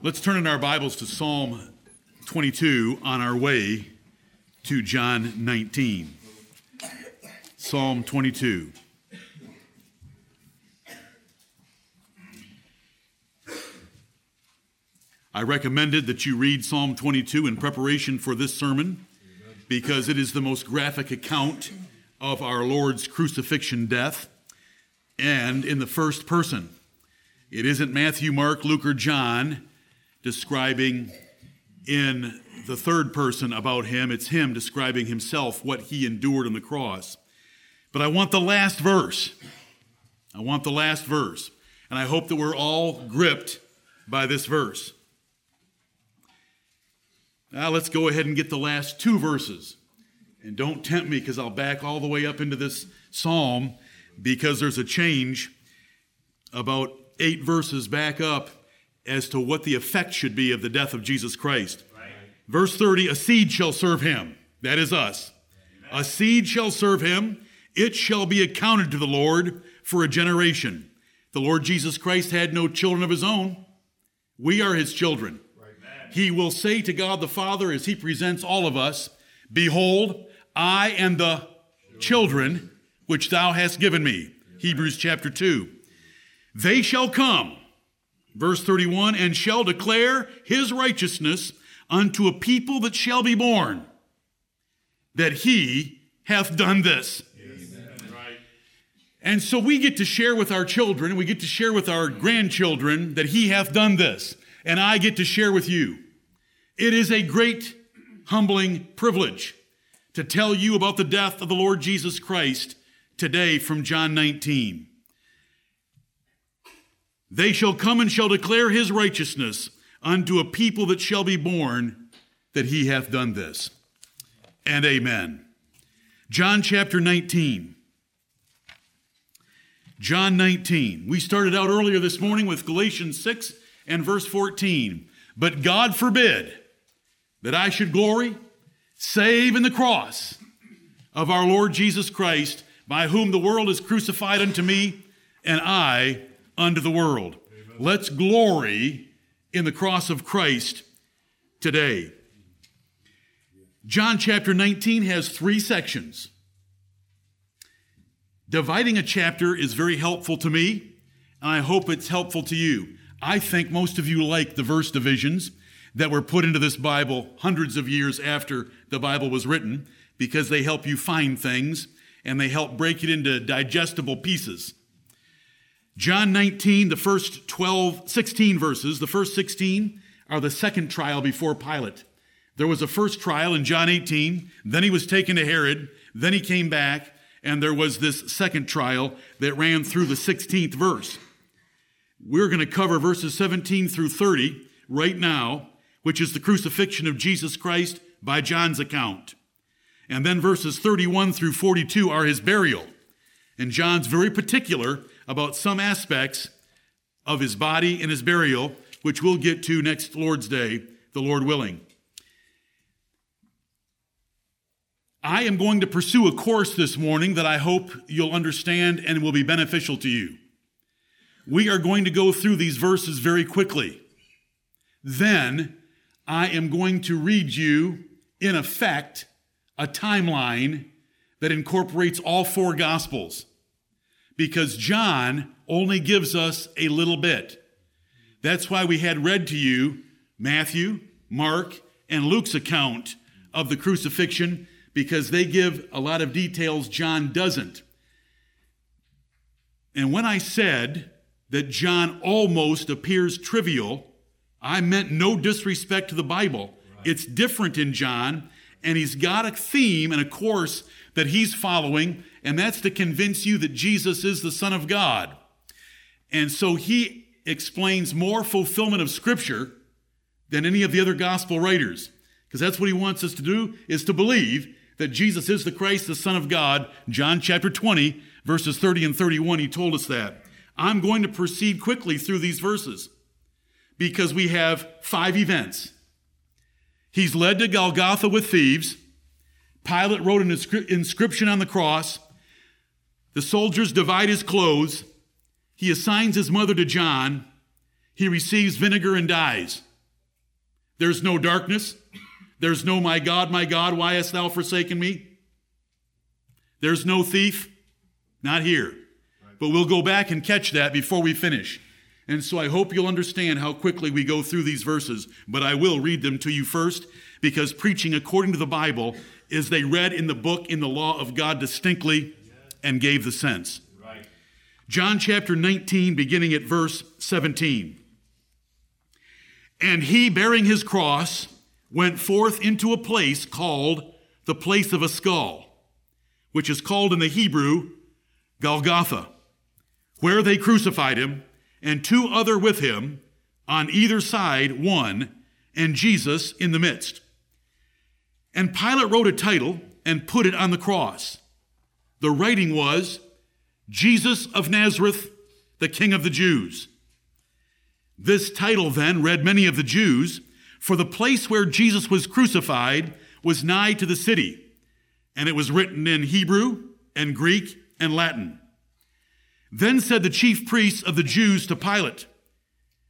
Let's turn in our Bibles to Psalm 22 on our way to John 19. Psalm 22. I recommended that you read Psalm 22 in preparation for this sermon because it is the most graphic account of our Lord's crucifixion death and in the first person. It isn't Matthew, Mark, Luke, or John describing in the third person about him. It's him describing himself, what he endured on the cross. But I want the last verse. I want the last verse. And I hope that we're all gripped by this verse. Now let's go ahead and get the last two verses. And don't tempt me because I'll back all the way up into this psalm because there's a change about eight verses back up as to what the effect should be of the death of Jesus Christ. Right. Verse 30 A seed shall serve him. That is us. Amen. A seed shall serve him. It shall be accounted to the Lord for a generation. The Lord Jesus Christ had no children of his own. We are his children. Right. He will say to God the Father as he presents all of us, Behold, I am the children which thou hast given me. Hebrews chapter 2. They shall come Verse 31 and shall declare his righteousness unto a people that shall be born, that he hath done this. And so we get to share with our children, we get to share with our grandchildren that he hath done this. And I get to share with you. It is a great, humbling privilege to tell you about the death of the Lord Jesus Christ today from John 19. They shall come and shall declare his righteousness unto a people that shall be born that he hath done this. And amen. John chapter 19. John 19. We started out earlier this morning with Galatians 6 and verse 14. But God forbid that I should glory save in the cross of our Lord Jesus Christ, by whom the world is crucified unto me, and I unto the world. Amen. Let's glory in the cross of Christ today. John chapter 19 has three sections. Dividing a chapter is very helpful to me, and I hope it's helpful to you. I think most of you like the verse divisions that were put into this Bible hundreds of years after the Bible was written because they help you find things and they help break it into digestible pieces. John 19, the first 12, 16 verses, the first 16 are the second trial before Pilate. There was a first trial in John 18, then he was taken to Herod, then he came back, and there was this second trial that ran through the 16th verse. We're going to cover verses 17 through 30 right now, which is the crucifixion of Jesus Christ by John's account. And then verses 31 through 42 are his burial. And John's very particular about some aspects of his body and his burial, which we'll get to next Lord's Day, the Lord willing. I am going to pursue a course this morning that I hope you'll understand and will be beneficial to you. We are going to go through these verses very quickly. Then I am going to read you, in effect, a timeline that incorporates all four Gospels because John only gives us a little bit. That's why we had read to you Matthew, Mark, and Luke's account of the crucifixion because they give a lot of details John doesn't. And when I said that John almost appears trivial, I meant no disrespect to the Bible. Right. It's different in John, and he's got a theme and a course that he's following and that's to convince you that Jesus is the Son of God. And so he explains more fulfillment of Scripture than any of the other gospel writers, because that's what he wants us to do, is to believe that Jesus is the Christ, the Son of God. John chapter 20, verses 30 and 31, he told us that. I'm going to proceed quickly through these verses because we have five events. He's led to Golgotha with thieves. Pilate wrote an inscription on the cross. The soldiers divide his clothes. He assigns his mother to John. He receives vinegar and dies. There's no darkness. There's no, my God, my God, why hast thou forsaken me? There's no thief. Not here. But we'll go back and catch that before we finish. And so I hope you'll understand how quickly we go through these verses, but I will read them to you first because preaching according to the Bible is they read in the book in the law of God distinctly and gave the sense. Right. John chapter 19, beginning at verse 17. And he, bearing his cross, went forth into a place called the place of a skull, which is called in the Hebrew Golgotha, where they crucified him and two other with him, on either side one, and Jesus in the midst. And Pilate wrote a title and put it on the cross. The writing was, Jesus of Nazareth, the King of the Jews. This title then read many of the Jews, for the place where Jesus was crucified was nigh to the city, and it was written in Hebrew and Greek and Latin. Then said the chief priests of the Jews to Pilate,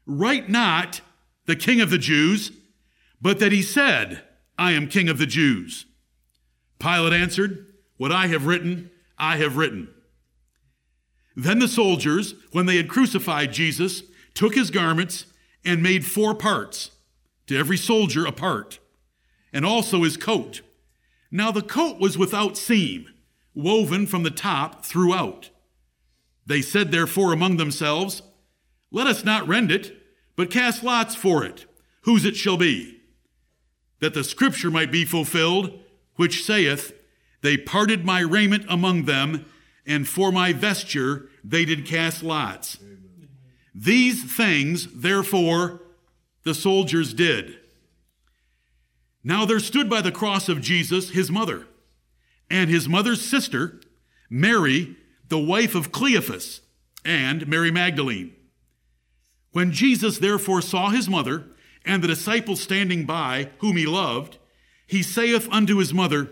Write not the king of the Jews, but that he said, I am king of the Jews. Pilate answered, What I have written, I have written. Then the soldiers, when they had crucified Jesus, took his garments and made four parts, to every soldier a part, and also his coat. Now the coat was without seam, woven from the top throughout. They said therefore among themselves, Let us not rend it, but cast lots for it, whose it shall be. That the scripture might be fulfilled, which saith, They parted my raiment among them, and for my vesture they did cast lots. Amen. These things, therefore, the soldiers did. Now there stood by the cross of Jesus his mother, and his mother's sister, Mary, the wife of Cleophas, and Mary Magdalene. When Jesus therefore saw his mother and the disciples standing by, whom he loved, he saith unto his mother,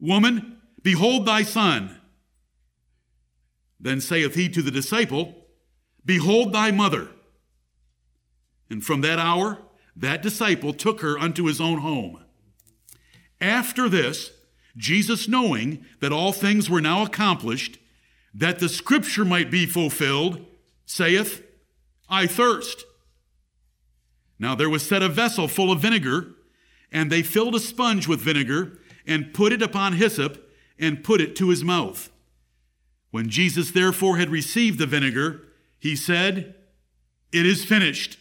Woman, behold thy son. Then saith he to the disciple, Behold thy mother. And from that hour, that disciple took her unto his own home. After this, Jesus, knowing that all things were now accomplished, that the scripture might be fulfilled, saith, I thirst. Now there was set a vessel full of vinegar, and they filled a sponge with vinegar, and put it upon hyssop, and put it to his mouth. When Jesus therefore had received the vinegar, he said, It is finished.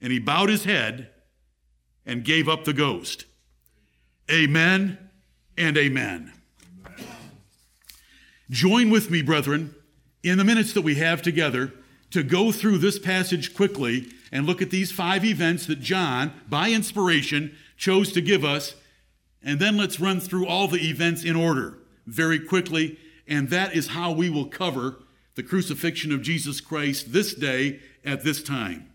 And he bowed his head and gave up the ghost. Amen and amen. Join with me, brethren, in the minutes that we have together to go through this passage quickly and look at these five events that John, by inspiration, chose to give us. And then let's run through all the events in order very quickly. And that is how we will cover the crucifixion of Jesus Christ this day at this time.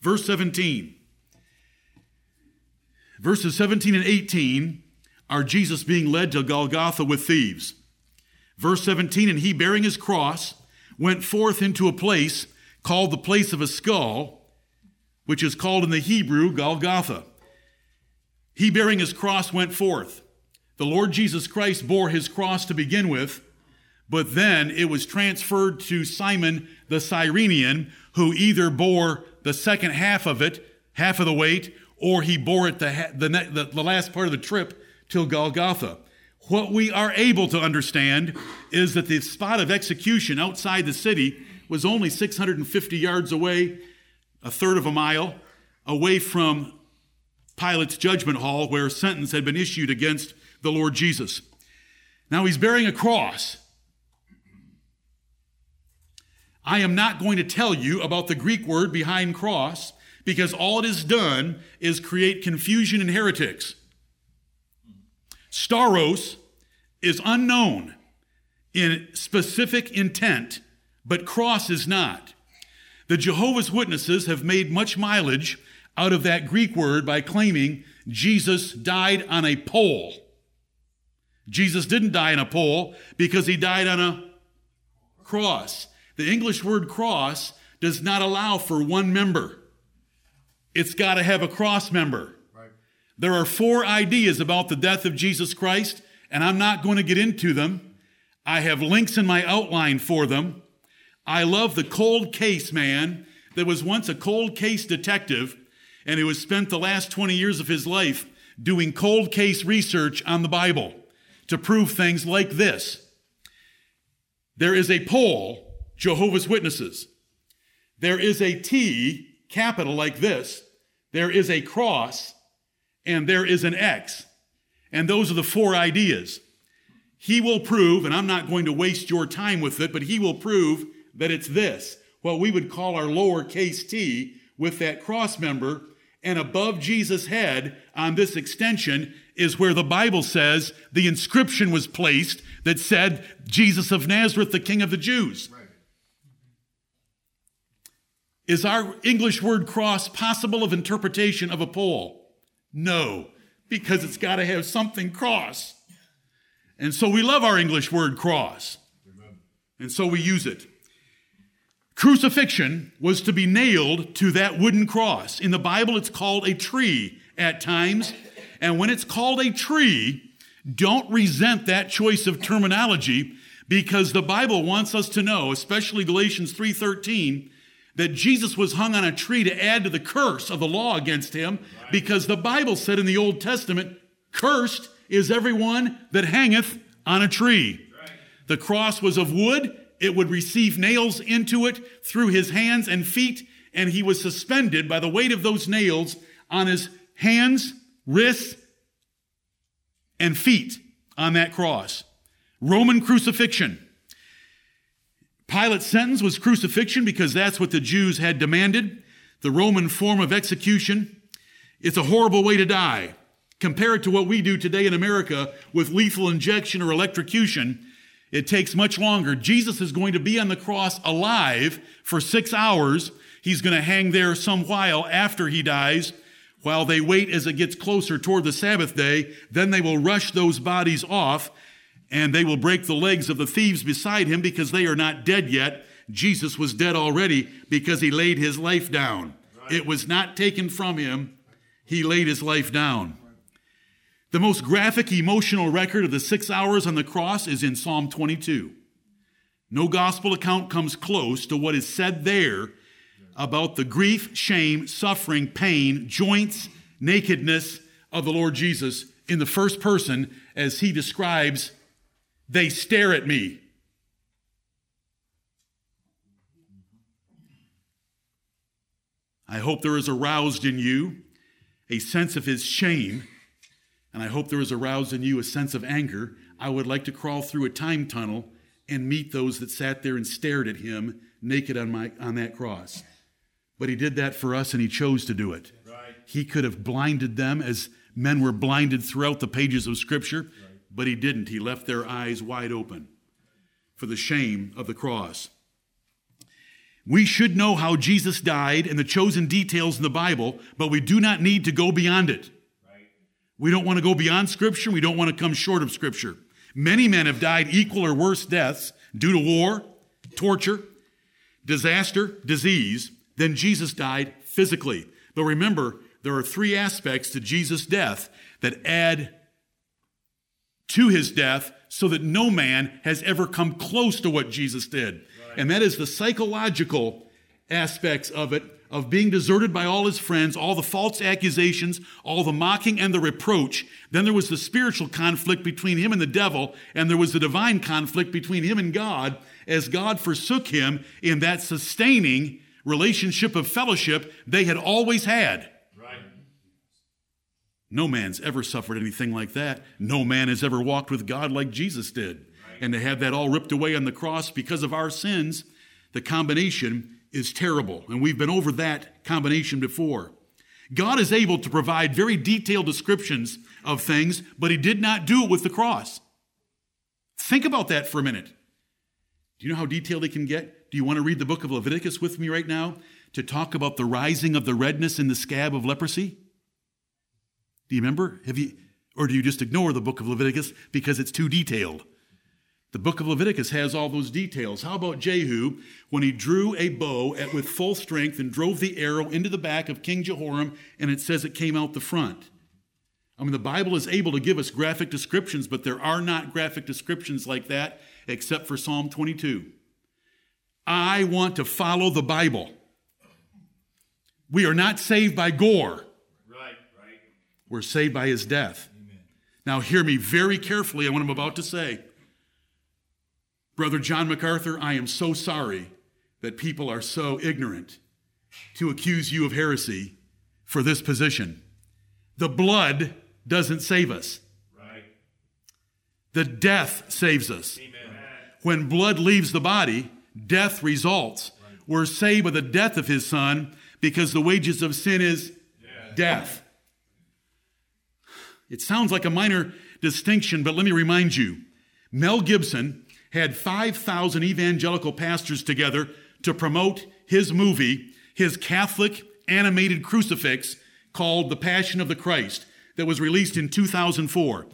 Verse 17. Verses 17 and 18 are Jesus being led to Golgotha with thieves. Verse 17, and he bearing his cross went forth into a place called the place of a skull, which is called in the Hebrew Golgotha. He bearing his cross went forth. The Lord Jesus Christ bore his cross to begin with, but then it was transferred to Simon the Cyrenian, who either bore the second half of it, half of the weight, or he bore it the, the, the last part of the trip till Golgotha. What we are able to understand is that the spot of execution outside the city was only 650 yards away, a third of a mile away from Pilate's judgment hall where sentence had been issued against the Lord Jesus. Now he's bearing a cross. I am not going to tell you about the Greek word behind cross because all it has done is create confusion in heretics. Stauros is unknown in specific intent, but cross is not. The Jehovah's Witnesses have made much mileage out of that Greek word by claiming Jesus died on a pole. Jesus didn't die on a pole because he died on a cross. The English word cross does not allow for one member. it's got to have a cross member. Right. There are four ideas about the death of Jesus Christ, and I'm not going to get into them. I have links in my outline for them. I love the cold case man that was once a cold case detective and who has spent the last 20 years of his life doing cold case research on the Bible to prove things like this. There is a pole, Jehovah's Witnesses. There is a T, capital like this. There is a cross, and there is an X. And those are the four ideas. He will prove, and I'm not going to waste your time with it, but he will prove that it's this, what we would call our lowercase t, with that cross member, and above Jesus' head on this extension is where the Bible says the inscription was placed that said, Jesus of Nazareth, the King of the Jews. Right. Is our English word cross possible of interpretation of a pole? No, because it's got to have something cross. And so we love our English word cross. Amen. And so we use it. Crucifixion was to be nailed to that wooden cross. In the Bible, it's called a tree at times. And when it's called a tree, don't resent that choice of terminology because the Bible wants us to know, especially Galatians 3:13, that Jesus was hung on a tree to add to the curse of the law against him because the Bible said in the Old Testament, cursed is everyone that hangeth on a tree. The cross was of wood, it would receive nails into it through his hands and feet, and he was suspended by the weight of those nails on his hands, wrists, and feet on that cross. Roman crucifixion. Pilate's sentence was crucifixion because that's what the Jews had demanded, the Roman form of execution. It's a horrible way to die. Compare it to what we do today in America with lethal injection or electrocution. It takes much longer. Jesus is going to be on the cross alive for six hours. He's going to hang there some while after he dies while they wait as it gets closer toward the Sabbath day. Then they will rush those bodies off and they will break the legs of the thieves beside him because they are not dead yet. Jesus was dead already because he laid his life down. Right. It was not taken from him. He laid his life down. The most graphic emotional record of the six hours on the cross is in Psalm 22. No gospel account comes close to what is said there about the grief, shame, suffering, pain, joints, nakedness of the Lord Jesus in the first person as he describes, they stare at me. I hope there is aroused in you a sense of his shame and I hope there is aroused in you a sense of anger. I would like to crawl through a time tunnel and meet those that sat there and stared at him naked on, my, on that cross. But he did that for us and he chose to do it. Right. He could have blinded them as men were blinded throughout the pages of Scripture, right. but he didn't. He left their eyes wide open for the shame of the cross. We should know how Jesus died and the chosen details in the Bible, but we do not need to go beyond it. We don't want to go beyond Scripture. We don't want to come short of Scripture. Many men have died equal or worse deaths due to war, torture, disaster, disease than Jesus died physically. But remember, there are three aspects to Jesus' death that add to his death so that no man has ever come close to what Jesus did. Right. And that is the psychological aspects of it of being deserted by all his friends, all the false accusations, all the mocking and the reproach. Then there was the spiritual conflict between him and the devil, and there was the divine conflict between him and God as God forsook him in that sustaining relationship of fellowship they had always had. Right. No man's ever suffered anything like that. No man has ever walked with God like Jesus did. Right. And to have that all ripped away on the cross because of our sins, the combination is terrible. And we've been over that combination before. God is able to provide very detailed descriptions of things, but he did not do it with the cross. Think about that for a minute. Do you know how detailed he can get? Do you want to read the book of Leviticus with me right now to talk about the rising of the redness in the scab of leprosy? Do you remember? Have you or do you just ignore the book of Leviticus because it's too detailed? The book of Leviticus has all those details. How about Jehu when he drew a bow at, with full strength and drove the arrow into the back of King Jehoram and it says it came out the front? I mean, the Bible is able to give us graphic descriptions, but there are not graphic descriptions like that except for Psalm 22. I want to follow the Bible. We are not saved by gore. Right, right. We're saved by his death. Amen. Now, hear me very carefully on what I'm about to say. Brother John MacArthur, I am so sorry that people are so ignorant to accuse you of heresy for this position. The blood doesn't save us. Right. The death saves us. Amen. When blood leaves the body, death results. Right. We're saved by the death of his son because the wages of sin is death. death. It sounds like a minor distinction, but let me remind you Mel Gibson had 5,000 evangelical pastors together to promote his movie, his Catholic animated crucifix called The Passion of the Christ, that was released in 2004.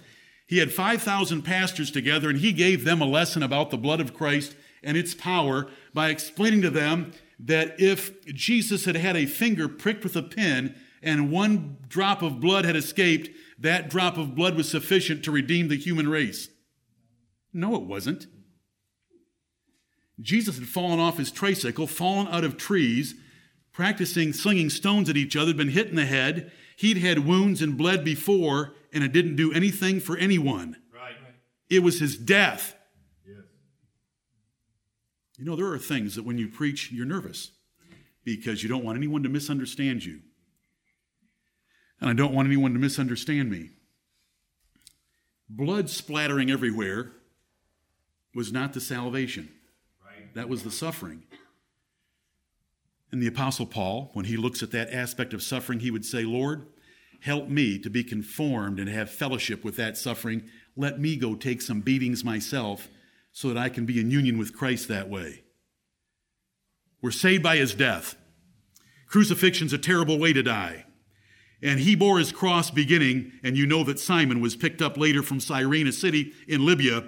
He had 5,000 pastors together and he gave them a lesson about the blood of Christ and its power by explaining to them that if Jesus had had a finger pricked with a pin and one drop of blood had escaped, that drop of blood was sufficient to redeem the human race. No, it wasn't. Jesus had fallen off his tricycle, fallen out of trees, practicing slinging stones at each other, been hit in the head. He'd had wounds and bled before, and it didn't do anything for anyone. Right. It was his death Yes. you know, there are things that when you preach, you're nervous because you don't want anyone to misunderstand you. And I don't want anyone to misunderstand me. Blood splattering everywhere was not the salvation. That was the suffering. And the Apostle Paul, when he looks at that aspect of suffering, he would say, Lord, help me to be conformed and have fellowship with that suffering. Let me go take some beatings myself so that I can be in union with Christ that way. We're saved by his death. Crucifixion's a terrible way to die. And he bore his cross beginning, and you know that Simon was picked up later from Cyrene, a city in Libya,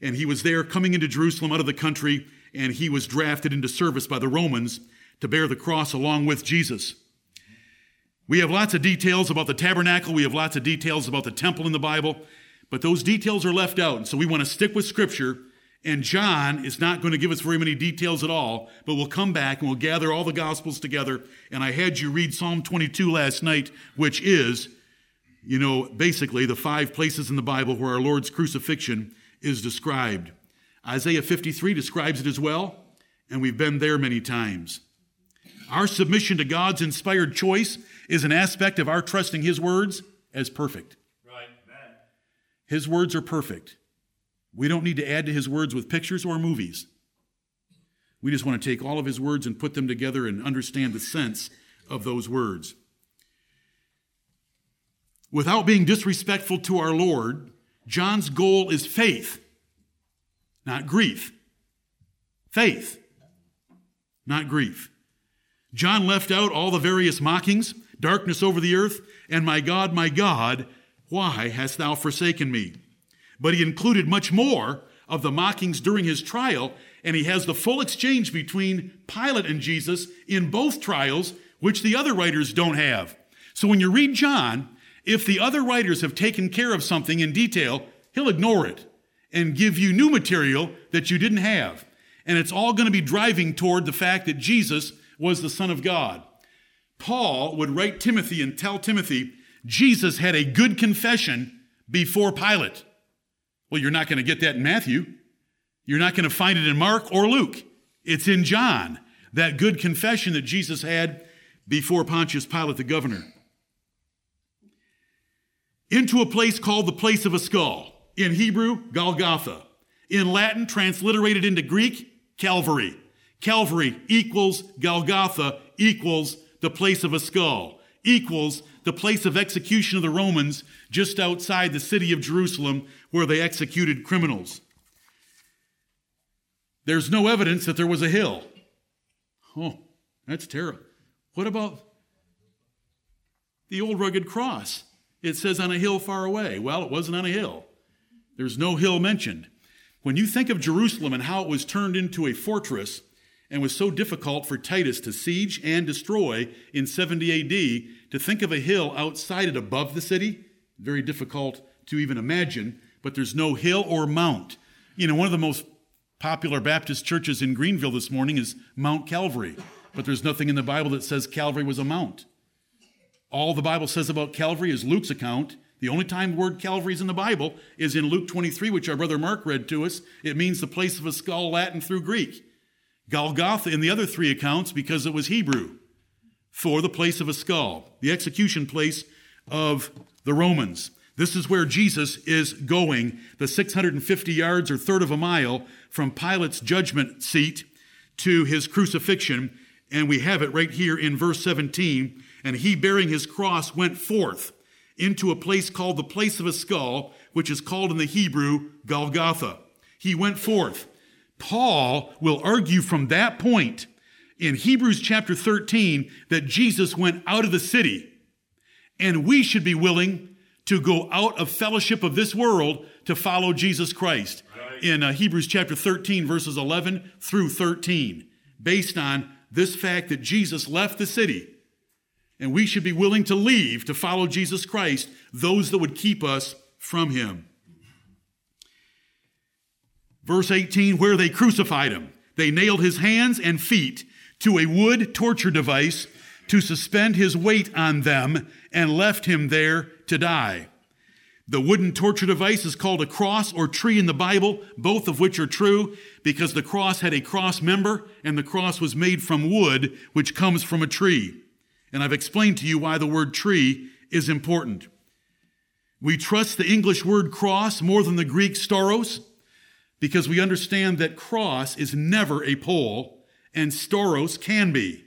and he was there coming into Jerusalem out of the country, and he was drafted into service by the Romans to bear the cross along with Jesus. We have lots of details about the tabernacle, we have lots of details about the temple in the Bible, but those details are left out. And so we want to stick with Scripture and John is not going to give us very many details at all, but we'll come back and we'll gather all the Gospels together. And I had you read Psalm 22 last night, which is, you know, basically the five places in the Bible where our Lord's crucifixion is described. Isaiah 53 describes it as well, and we've been there many times. Our submission to God's inspired choice is an aspect of our trusting His words as perfect. Right. His words are perfect. We don't need to add to his words with pictures or movies. We just want to take all of his words and put them together and understand the sense of those words. Without being disrespectful to our Lord, John's goal is faith, not grief. Faith, not grief. John left out all the various mockings, darkness over the earth, and my God, my God, why hast thou forsaken me? But he included much more of the mockings during his trial, and he has the full exchange between Pilate and Jesus in both trials, which the other writers don't have. So when you read John, if the other writers have taken care of something in detail, he'll ignore it and give you new material that you didn't have. And it's all going to be driving toward the fact that Jesus was the Son of God. Paul would write Timothy and tell Timothy, Jesus had a good confession before Pilate. Well, you're not going to get that in Matthew. You're not going to find it in Mark or Luke. It's in John, that good confession that Jesus had before Pontius Pilate, the governor. Into a place called the place of a skull. In Hebrew, Golgotha. In Latin, transliterated into Greek, Calvary. Calvary equals Golgotha equals the place of a skull, equals the place of execution of the Romans just outside the city of Jerusalem where they executed criminals. There's no evidence that there was a hill. Oh, that's terrible. What about the old rugged cross? It says on a hill far away. Well, it wasn't on a hill. There's no hill mentioned. When you think of Jerusalem and how it was turned into a fortress and was so difficult for Titus to siege and destroy in 70 AD, to think of a hill outside it above the city, very difficult to even imagine, but there's no hill or mount. You know, one of the most popular Baptist churches in Greenville this morning is Mount Calvary, but there's nothing in the Bible that says Calvary was a mount. All the Bible says about Calvary is Luke's account. The only time the word Calvary is in the Bible is in Luke 23, which our brother Mark read to us. It means the place of a skull, Latin through Greek. Golgotha in the other three accounts because it was Hebrew for the place of a skull, the execution place of the Romans. This is where Jesus is going, the 650 yards or third of a mile from Pilate's judgment seat to his crucifixion. And we have it right here in verse 17. And he, bearing his cross, went forth into a place called the place of a skull, which is called in the Hebrew Golgotha. He went forth. Paul will argue from that point in Hebrews chapter 13 that Jesus went out of the city. And we should be willing to go out of fellowship of this world to follow Jesus Christ. Right. In uh, Hebrews chapter 13, verses 11 through 13, based on this fact that Jesus left the city and we should be willing to leave to follow Jesus Christ, those that would keep us from him. Verse 18, where they crucified him, they nailed his hands and feet to a wood torture device to suspend his weight on them and left him there to die. The wooden torture device is called a cross or tree in the Bible, both of which are true because the cross had a cross member and the cross was made from wood, which comes from a tree and I've explained to you why the word tree is important. We trust the English word cross more than the Greek stauros because we understand that cross is never a pole and stauros can be.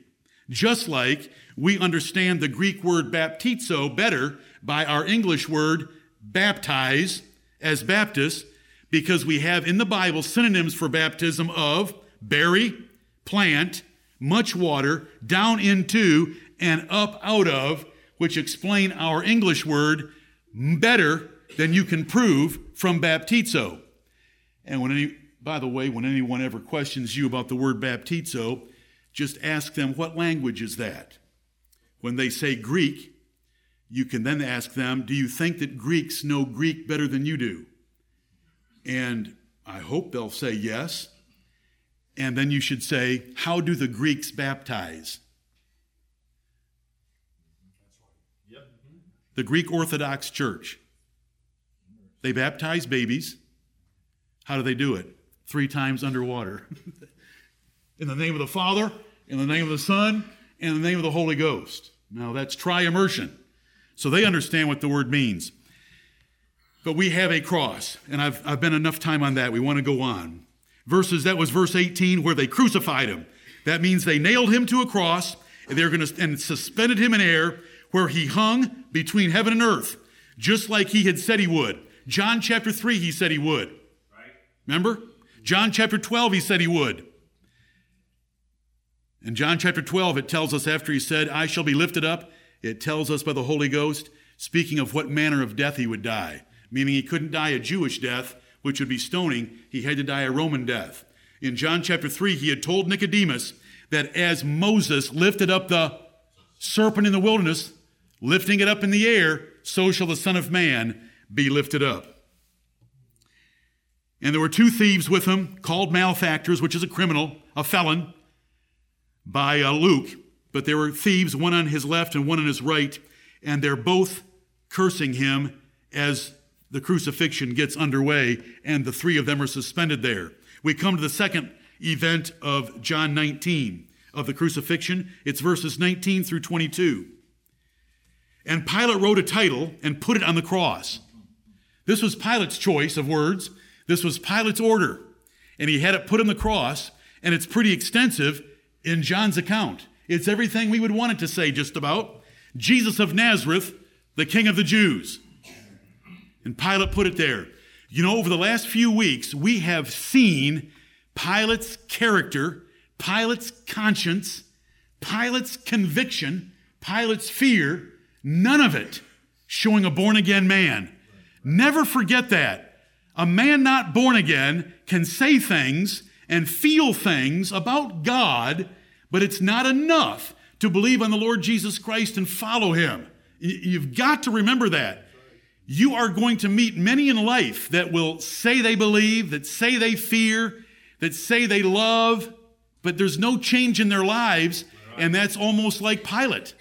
Just like we understand the Greek word baptizo better by our English word baptize as Baptists because we have in the Bible synonyms for baptism of bury, plant, much water, down into, and up out of, which explain our English word better than you can prove from baptizo. And when any, by the way, when anyone ever questions you about the word baptizo, just ask them, what language is that? When they say Greek, you can then ask them, do you think that Greeks know Greek better than you do? And I hope they'll say yes. And then you should say, how do the Greeks baptize? The Greek Orthodox Church. They baptize babies. How do they do it? Three times underwater. in the name of the Father, in the name of the Son, in the name of the Holy Ghost. Now that's tri immersion. So they understand what the word means. But we have a cross, and I've, I've been enough time on that. We want to go on. Verses, that was verse 18, where they crucified him. That means they nailed him to a cross, and they're going to and suspended him in air where he hung between heaven and earth, just like he had said he would. John chapter 3, he said he would. Right. Remember? John chapter 12, he said he would. In John chapter 12, it tells us after he said, I shall be lifted up, it tells us by the Holy Ghost, speaking of what manner of death he would die, meaning he couldn't die a Jewish death, which would be stoning, he had to die a Roman death. In John chapter 3, he had told Nicodemus that as Moses lifted up the serpent in the wilderness, lifting it up in the air, so shall the Son of Man be lifted up. And there were two thieves with him, called malefactors, which is a criminal, a felon, by uh, Luke. But there were thieves, one on his left and one on his right, and they're both cursing him as the crucifixion gets underway, and the three of them are suspended there. We come to the second event of John 19 of the crucifixion. It's verses 19 through 22. And Pilate wrote a title and put it on the cross. This was Pilate's choice of words. This was Pilate's order. And he had it put on the cross, and it's pretty extensive in John's account. It's everything we would want it to say, just about. Jesus of Nazareth, the King of the Jews. And Pilate put it there. You know, over the last few weeks, we have seen Pilate's character, Pilate's conscience, Pilate's conviction, Pilate's fear None of it showing a born again man. Never forget that. A man not born again can say things and feel things about God, but it's not enough to believe on the Lord Jesus Christ and follow him. You've got to remember that. You are going to meet many in life that will say they believe, that say they fear, that say they love, but there's no change in their lives, and that's almost like Pilate.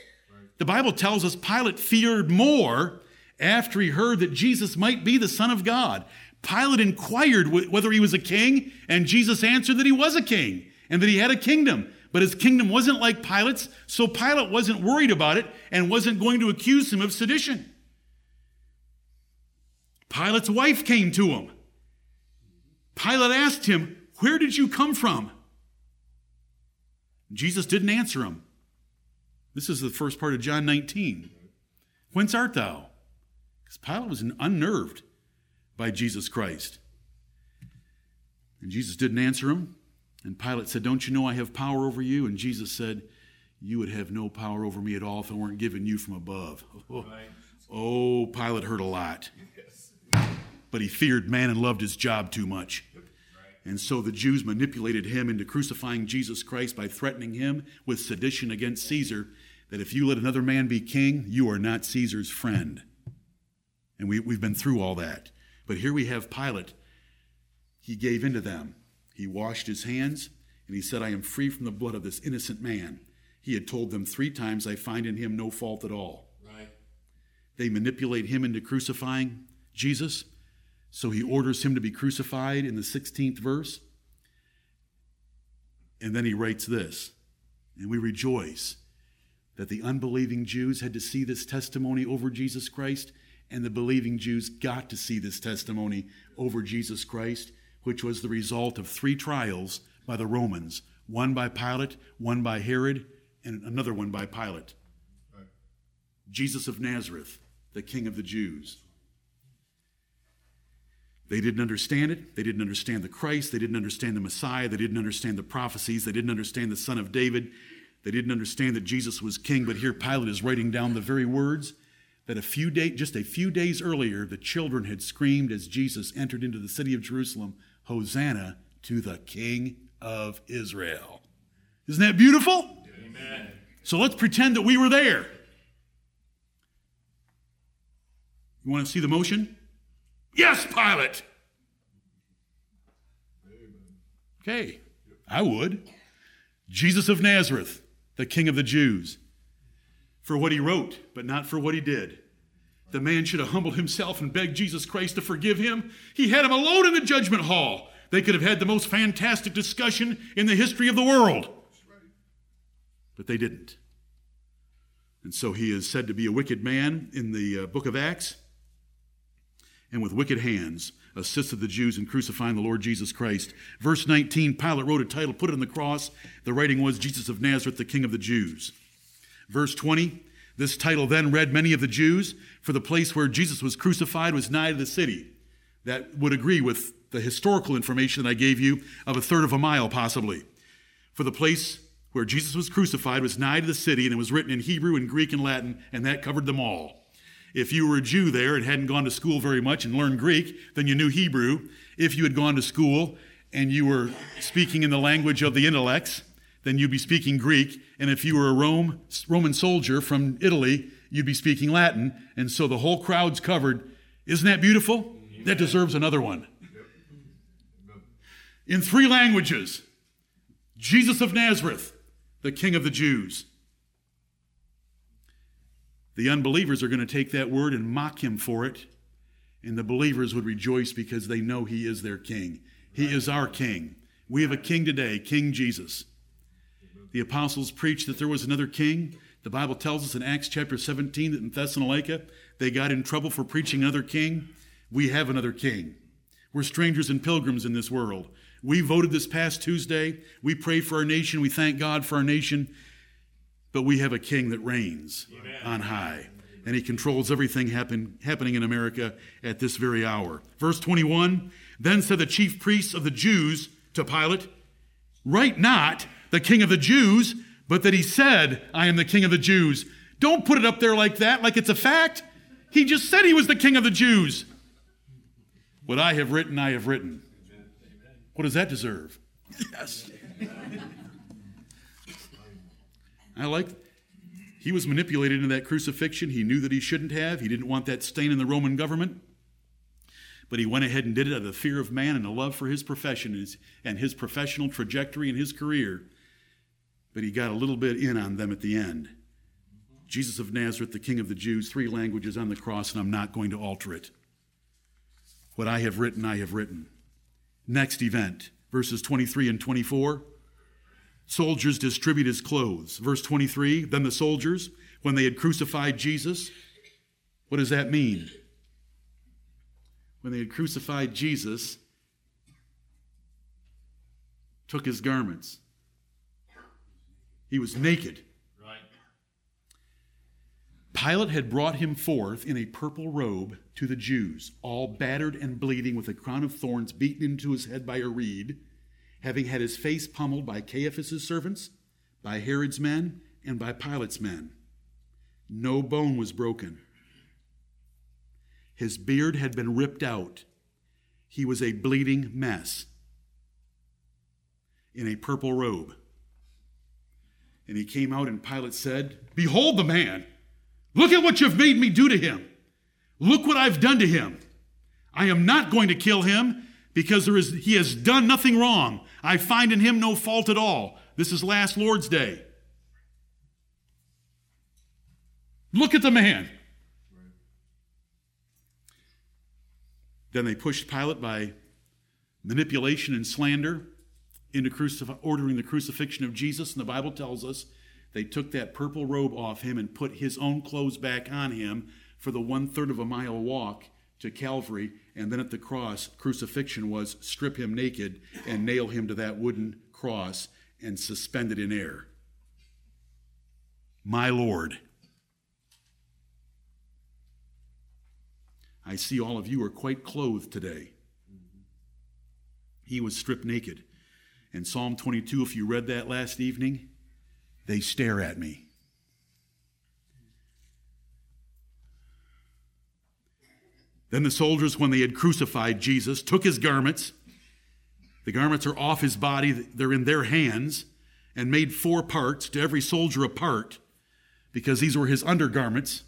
The Bible tells us Pilate feared more after he heard that Jesus might be the Son of God. Pilate inquired whether he was a king, and Jesus answered that he was a king and that he had a kingdom. But his kingdom wasn't like Pilate's, so Pilate wasn't worried about it and wasn't going to accuse him of sedition. Pilate's wife came to him. Pilate asked him, Where did you come from? Jesus didn't answer him. This is the first part of John 19. Whence art thou? Because Pilate was unnerved by Jesus Christ. And Jesus didn't answer him. And Pilate said, Don't you know I have power over you? And Jesus said, You would have no power over me at all if it weren't given you from above. Oh, oh Pilate heard a lot. But he feared man and loved his job too much. And so the Jews manipulated him into crucifying Jesus Christ by threatening him with sedition against Caesar that if you let another man be king, you are not Caesar's friend. And we, we've been through all that. But here we have Pilate. He gave in to them. He washed his hands and he said, I am free from the blood of this innocent man. He had told them three times, I find in him no fault at all. Right. They manipulate him into crucifying Jesus. So he orders him to be crucified in the 16th verse. And then he writes this, and we rejoice that the unbelieving Jews had to see this testimony over Jesus Christ, and the believing Jews got to see this testimony over Jesus Christ, which was the result of three trials by the Romans one by Pilate, one by Herod, and another one by Pilate. Jesus of Nazareth, the King of the Jews. They didn't understand it. They didn't understand the Christ. They didn't understand the Messiah. They didn't understand the prophecies. They didn't understand the Son of David. They didn't understand that Jesus was king, but here Pilate is writing down the very words that a few day, just a few days earlier, the children had screamed as Jesus entered into the city of Jerusalem, Hosanna to the King of Israel. Isn't that beautiful? Amen. So let's pretend that we were there. You want to see the motion? Yes, Pilate. Okay, I would. Jesus of Nazareth the King of the Jews, for what he wrote, but not for what he did. The man should have humbled himself and begged Jesus Christ to forgive him. He had him alone in the judgment hall. They could have had the most fantastic discussion in the history of the world. But they didn't. And so he is said to be a wicked man in the uh, book of Acts. And with wicked hands assisted the Jews in crucifying the Lord Jesus Christ. Verse 19 Pilate wrote a title, put it on the cross. The writing was Jesus of Nazareth, the King of the Jews. Verse 20 This title then read many of the Jews, for the place where Jesus was crucified was nigh to the city. That would agree with the historical information that I gave you of a third of a mile, possibly. For the place where Jesus was crucified was nigh to the city, and it was written in Hebrew and Greek and Latin, and that covered them all. If you were a Jew there and hadn't gone to school very much and learned Greek, then you knew Hebrew. If you had gone to school and you were speaking in the language of the intellects, then you'd be speaking Greek. And if you were a Rome, Roman soldier from Italy, you'd be speaking Latin. And so the whole crowd's covered. Isn't that beautiful? That deserves another one. In three languages Jesus of Nazareth, the King of the Jews. The unbelievers are going to take that word and mock him for it. And the believers would rejoice because they know he is their king. He is our king. We have a king today, King Jesus. The apostles preached that there was another king. The Bible tells us in Acts chapter 17 that in Thessalonica they got in trouble for preaching another king. We have another king. We're strangers and pilgrims in this world. We voted this past Tuesday. We pray for our nation. We thank God for our nation but we have a king that reigns Amen. on high. And he controls everything happen, happening in America at this very hour. Verse 21 Then said the chief priests of the Jews to Pilate, Write not the king of the Jews, but that he said, I am the king of the Jews. Don't put it up there like that, like it's a fact. He just said he was the king of the Jews. What I have written, I have written. What does that deserve? Yes. I like he was manipulated into that crucifixion. He knew that he shouldn't have. He didn't want that stain in the Roman government. But he went ahead and did it out of the fear of man and a love for his profession and his professional trajectory and his career. But he got a little bit in on them at the end. Jesus of Nazareth, the King of the Jews, three languages on the cross, and I'm not going to alter it. What I have written, I have written. Next event, verses 23 and 24. Soldiers distribute his clothes. Verse 23 Then the soldiers, when they had crucified Jesus, what does that mean? When they had crucified Jesus, took his garments. He was naked. Right. Pilate had brought him forth in a purple robe to the Jews, all battered and bleeding, with a crown of thorns beaten into his head by a reed having had his face pummeled by Caiaphas's servants, by Herod's men, and by Pilate's men. No bone was broken. His beard had been ripped out. He was a bleeding mess in a purple robe. And he came out, and Pilate said, Behold the man! Look at what you've made me do to him! Look what I've done to him! I am not going to kill him because there is, he has done nothing wrong. I find in him no fault at all. This is last Lord's Day. Look at the man. Then they pushed Pilate by manipulation and slander into crucif- ordering the crucifixion of Jesus. And the Bible tells us they took that purple robe off him and put his own clothes back on him for the one third of a mile walk to Calvary, and then at the cross, crucifixion was strip him naked and nail him to that wooden cross and suspend it in air. My Lord. I see all of you are quite clothed today. He was stripped naked. And Psalm 22, if you read that last evening, they stare at me. Then the soldiers, when they had crucified Jesus, took his garments. The garments are off his body, they're in their hands, and made four parts, to every soldier a part, because these were his undergarments.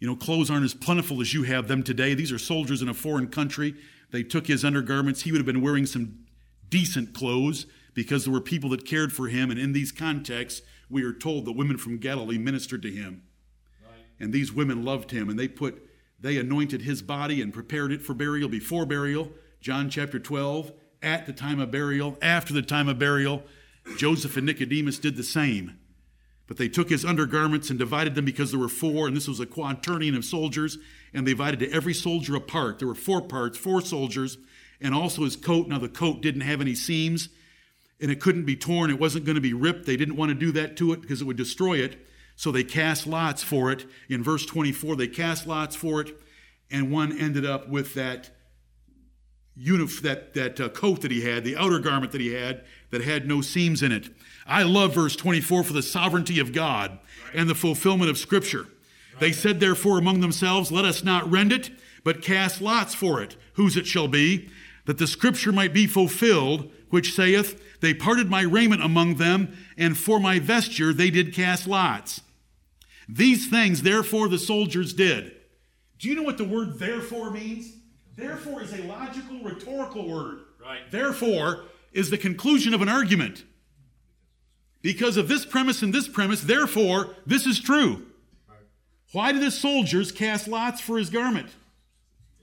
You know, clothes aren't as plentiful as you have them today. These are soldiers in a foreign country. They took his undergarments. He would have been wearing some decent clothes because there were people that cared for him. And in these contexts, we are told the women from Galilee ministered to him. Right. And these women loved him, and they put they anointed his body and prepared it for burial before burial. John chapter 12, at the time of burial, after the time of burial. Joseph and Nicodemus did the same. But they took his undergarments and divided them because there were four, and this was a quaternion of soldiers, and they divided to every soldier a part. There were four parts, four soldiers, and also his coat. Now, the coat didn't have any seams, and it couldn't be torn. It wasn't going to be ripped. They didn't want to do that to it because it would destroy it. So they cast lots for it. In verse 24, they cast lots for it, and one ended up with that unif- that, that uh, coat that he had, the outer garment that he had, that had no seams in it. I love verse 24 for the sovereignty of God and the fulfillment of Scripture. They said, therefore, among themselves, Let us not rend it, but cast lots for it, whose it shall be, that the Scripture might be fulfilled, which saith, They parted my raiment among them, and for my vesture they did cast lots. These things, therefore, the soldiers did. Do you know what the word therefore means? Therefore is a logical, rhetorical word. Right. Therefore is the conclusion of an argument. Because of this premise and this premise, therefore, this is true. Why did the soldiers cast lots for his garment?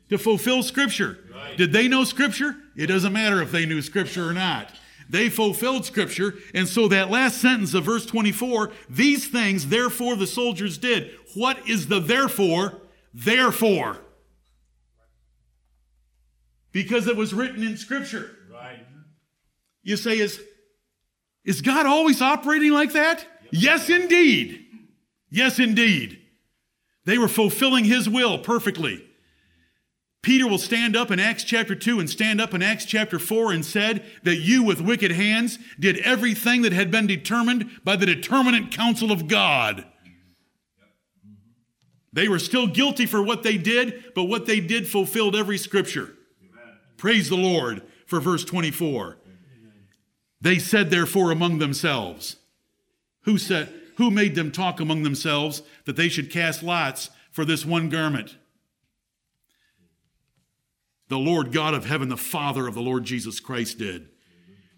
To fulfill Scripture. Right. Did they know Scripture? It doesn't matter if they knew Scripture or not. They fulfilled Scripture. And so that last sentence of verse 24, these things, therefore, the soldiers did. What is the therefore? Therefore. Because it was written in Scripture. Right. You say, is, is God always operating like that? Yep. Yes, indeed. Yes, indeed. They were fulfilling His will perfectly. Peter will stand up in Acts chapter 2 and stand up in Acts chapter 4 and said that you with wicked hands did everything that had been determined by the determinate counsel of God. They were still guilty for what they did, but what they did fulfilled every scripture. Praise the Lord for verse 24. They said, therefore, among themselves. Who said, who made them talk among themselves that they should cast lots for this one garment? The Lord God of heaven, the Father of the Lord Jesus Christ, did.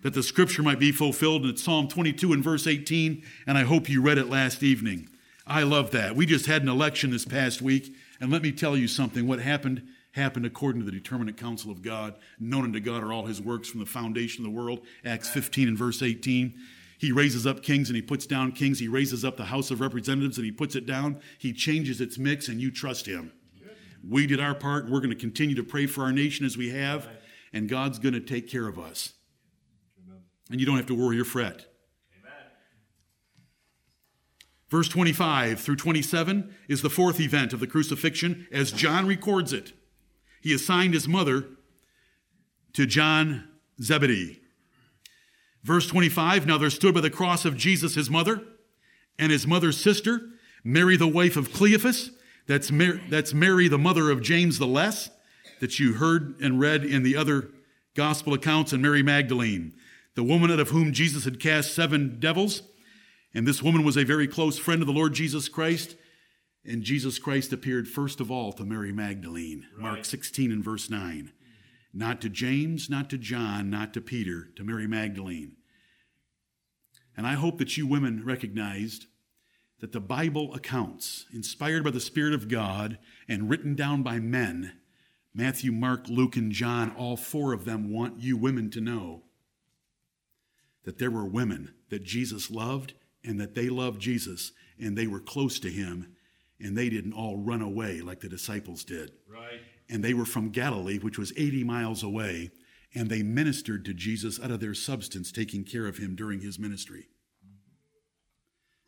That the scripture might be fulfilled in Psalm 22 and verse 18, and I hope you read it last evening. I love that. We just had an election this past week, and let me tell you something. What happened happened according to the determinate counsel of God. Known unto God are all his works from the foundation of the world. Acts 15 and verse 18. He raises up kings and he puts down kings. He raises up the House of Representatives and he puts it down. He changes its mix and you trust him. We did our part and we're going to continue to pray for our nation as we have, and God's going to take care of us. And you don't have to worry or fret. Verse 25 through 27 is the fourth event of the crucifixion as John records it. He assigned his mother to John Zebedee. Verse 25 Now there stood by the cross of Jesus his mother and his mother's sister, Mary, the wife of Cleophas. That's, Mary, that's Mary, the mother of James the Less, that you heard and read in the other gospel accounts, and Mary Magdalene, the woman out of whom Jesus had cast seven devils. And this woman was a very close friend of the Lord Jesus Christ. And Jesus Christ appeared first of all to Mary Magdalene, right. Mark 16 and verse 9. Not to James, not to John, not to Peter, to Mary Magdalene. And I hope that you women recognized that the Bible accounts, inspired by the Spirit of God and written down by men, Matthew, Mark, Luke, and John, all four of them want you women to know that there were women that Jesus loved and that they loved Jesus and they were close to him and they didn't all run away like the disciples did. Right and they were from Galilee, which was 80 miles away, and they ministered to Jesus out of their substance, taking care of him during his ministry.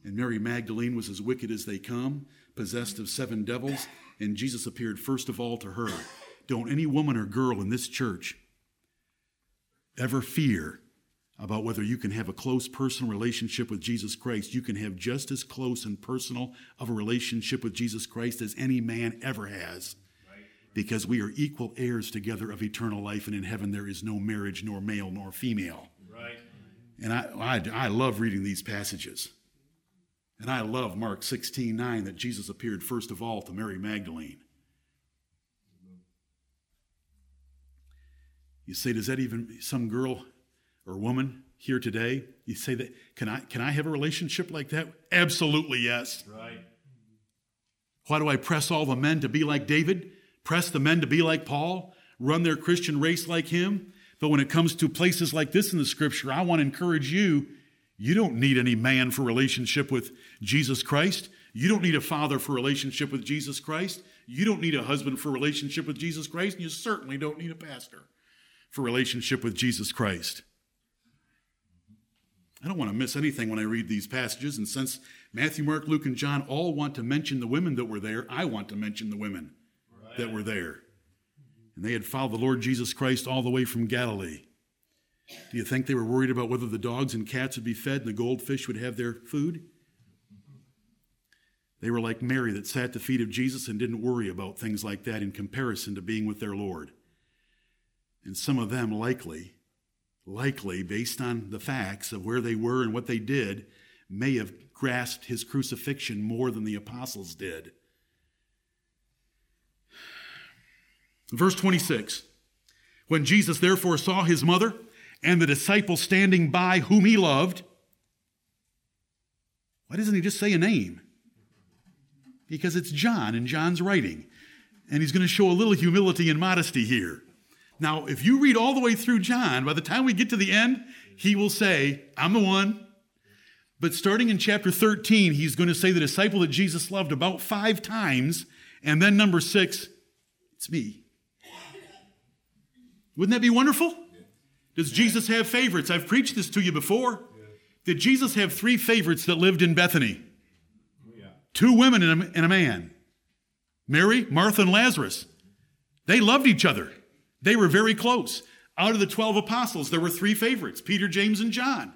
And Mary Magdalene was as wicked as they come, possessed of seven devils, and Jesus appeared first of all to her. Don't any woman or girl in this church ever fear about whether you can have a close personal relationship with Jesus Christ. You can have just as close and personal of a relationship with Jesus Christ as any man ever has because we are equal heirs together of eternal life, and in heaven there is no marriage, nor male, nor female. Right. And I, I, I love reading these passages. And I love Mark 16 9 that Jesus appeared first of all to Mary Magdalene. You say, does that even some girl or woman here today? You say that can I can I have a relationship like that? Absolutely yes. Right. Why do I press all the men to be like David? press the men to be like Paul, run their Christian race like him. But when it comes to places like this in the scripture, I want to encourage you you don't need any man for relationship with Jesus Christ. You don't need a father for relationship with Jesus Christ. You don't need a husband for relationship with Jesus Christ. And you certainly don't need a pastor for relationship with Jesus Christ. I don't want to miss anything when I read these passages. And since Matthew, Mark, Luke, and John all want to mention the women that were there, I want to mention the women that were there. And they had followed the Lord Jesus Christ all the way from Galilee. Do you think they were worried about whether the dogs and cats would be fed and the goldfish would have their food? They were like Mary that sat at the feet of Jesus and didn't worry about things like that in comparison to being with their Lord. And some of them likely, likely, based on the facts of where they were and what they did, may have grasped his crucifixion more than the apostles did. Verse 26 When Jesus therefore saw his mother and the disciple standing by whom he loved, why doesn't he just say a name? Because it's John in John's writing. And he's going to show a little humility and modesty here. Now, if you read all the way through John, by the time we get to the end, he will say, I'm the one. But starting in chapter 13, he's going to say the disciple that Jesus loved about five times. And then number six, it's me. Wouldn't that be wonderful? Does Jesus have favorites? I've preached this to you before. Did Jesus have three favorites that lived in Bethany? Two women and a, man Mary, Martha, and Lazarus. They loved each other, they were very close. Out of the 12 apostles, there were three favorites Peter, James, and John.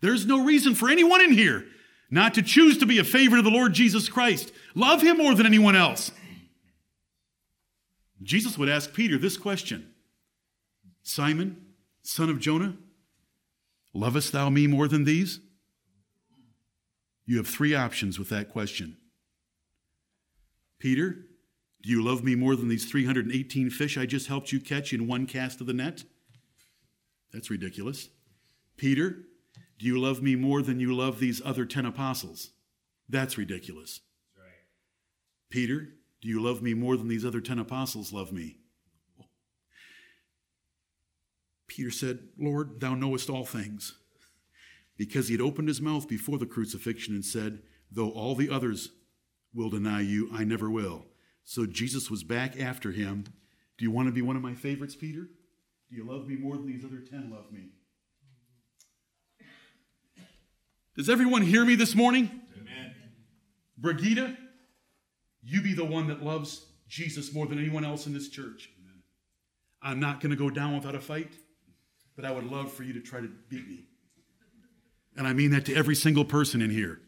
There's no reason for anyone in here not to choose to be a favorite of the Lord Jesus Christ. Love him more than anyone else. Jesus would ask Peter this question Simon, son of Jonah, lovest thou me more than these? You have three options with that question. Peter, do you love me more than these 318 fish I just helped you catch in one cast of the net? That's ridiculous. Peter, do you love me more than you love these other 10 apostles? That's ridiculous. That's right. Peter, do you love me more than these other 10 apostles love me? Peter said, Lord, thou knowest all things. Because he had opened his mouth before the crucifixion and said, Though all the others will deny you, I never will. So Jesus was back after him. Do you want to be one of my favorites, Peter? Do you love me more than these other 10 love me? Does everyone hear me this morning? Amen. Brigida, you be the one that loves Jesus more than anyone else in this church. Amen. I'm not going to go down without a fight, but I would love for you to try to beat me. And I mean that to every single person in here.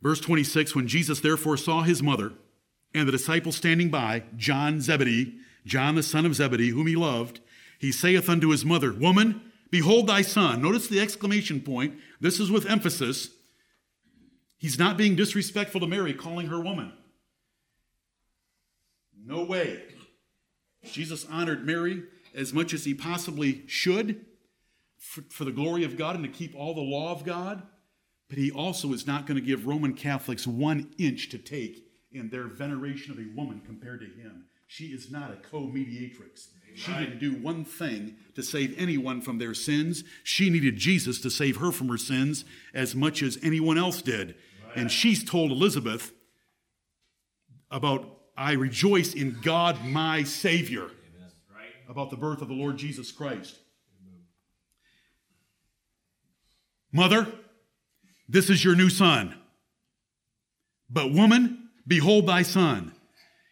Verse 26 When Jesus therefore saw his mother and the disciple standing by, John Zebedee, John the son of Zebedee, whom he loved, he saith unto his mother, Woman, behold thy son. Notice the exclamation point. This is with emphasis. He's not being disrespectful to Mary, calling her woman. No way. Jesus honored Mary as much as he possibly should for, for, the glory of God and to keep all the law of God. But he also is not going to give Roman Catholics one inch to take in their veneration of a woman compared to him. She is not a co mediatrix. She didn't do one thing to save anyone from their sins. She needed Jesus to save her from her sins as much as anyone else did. And she's told Elizabeth about, I rejoice in God my Savior, about the birth of the Lord Jesus Christ. Mother, this is your new son. But woman, behold thy son.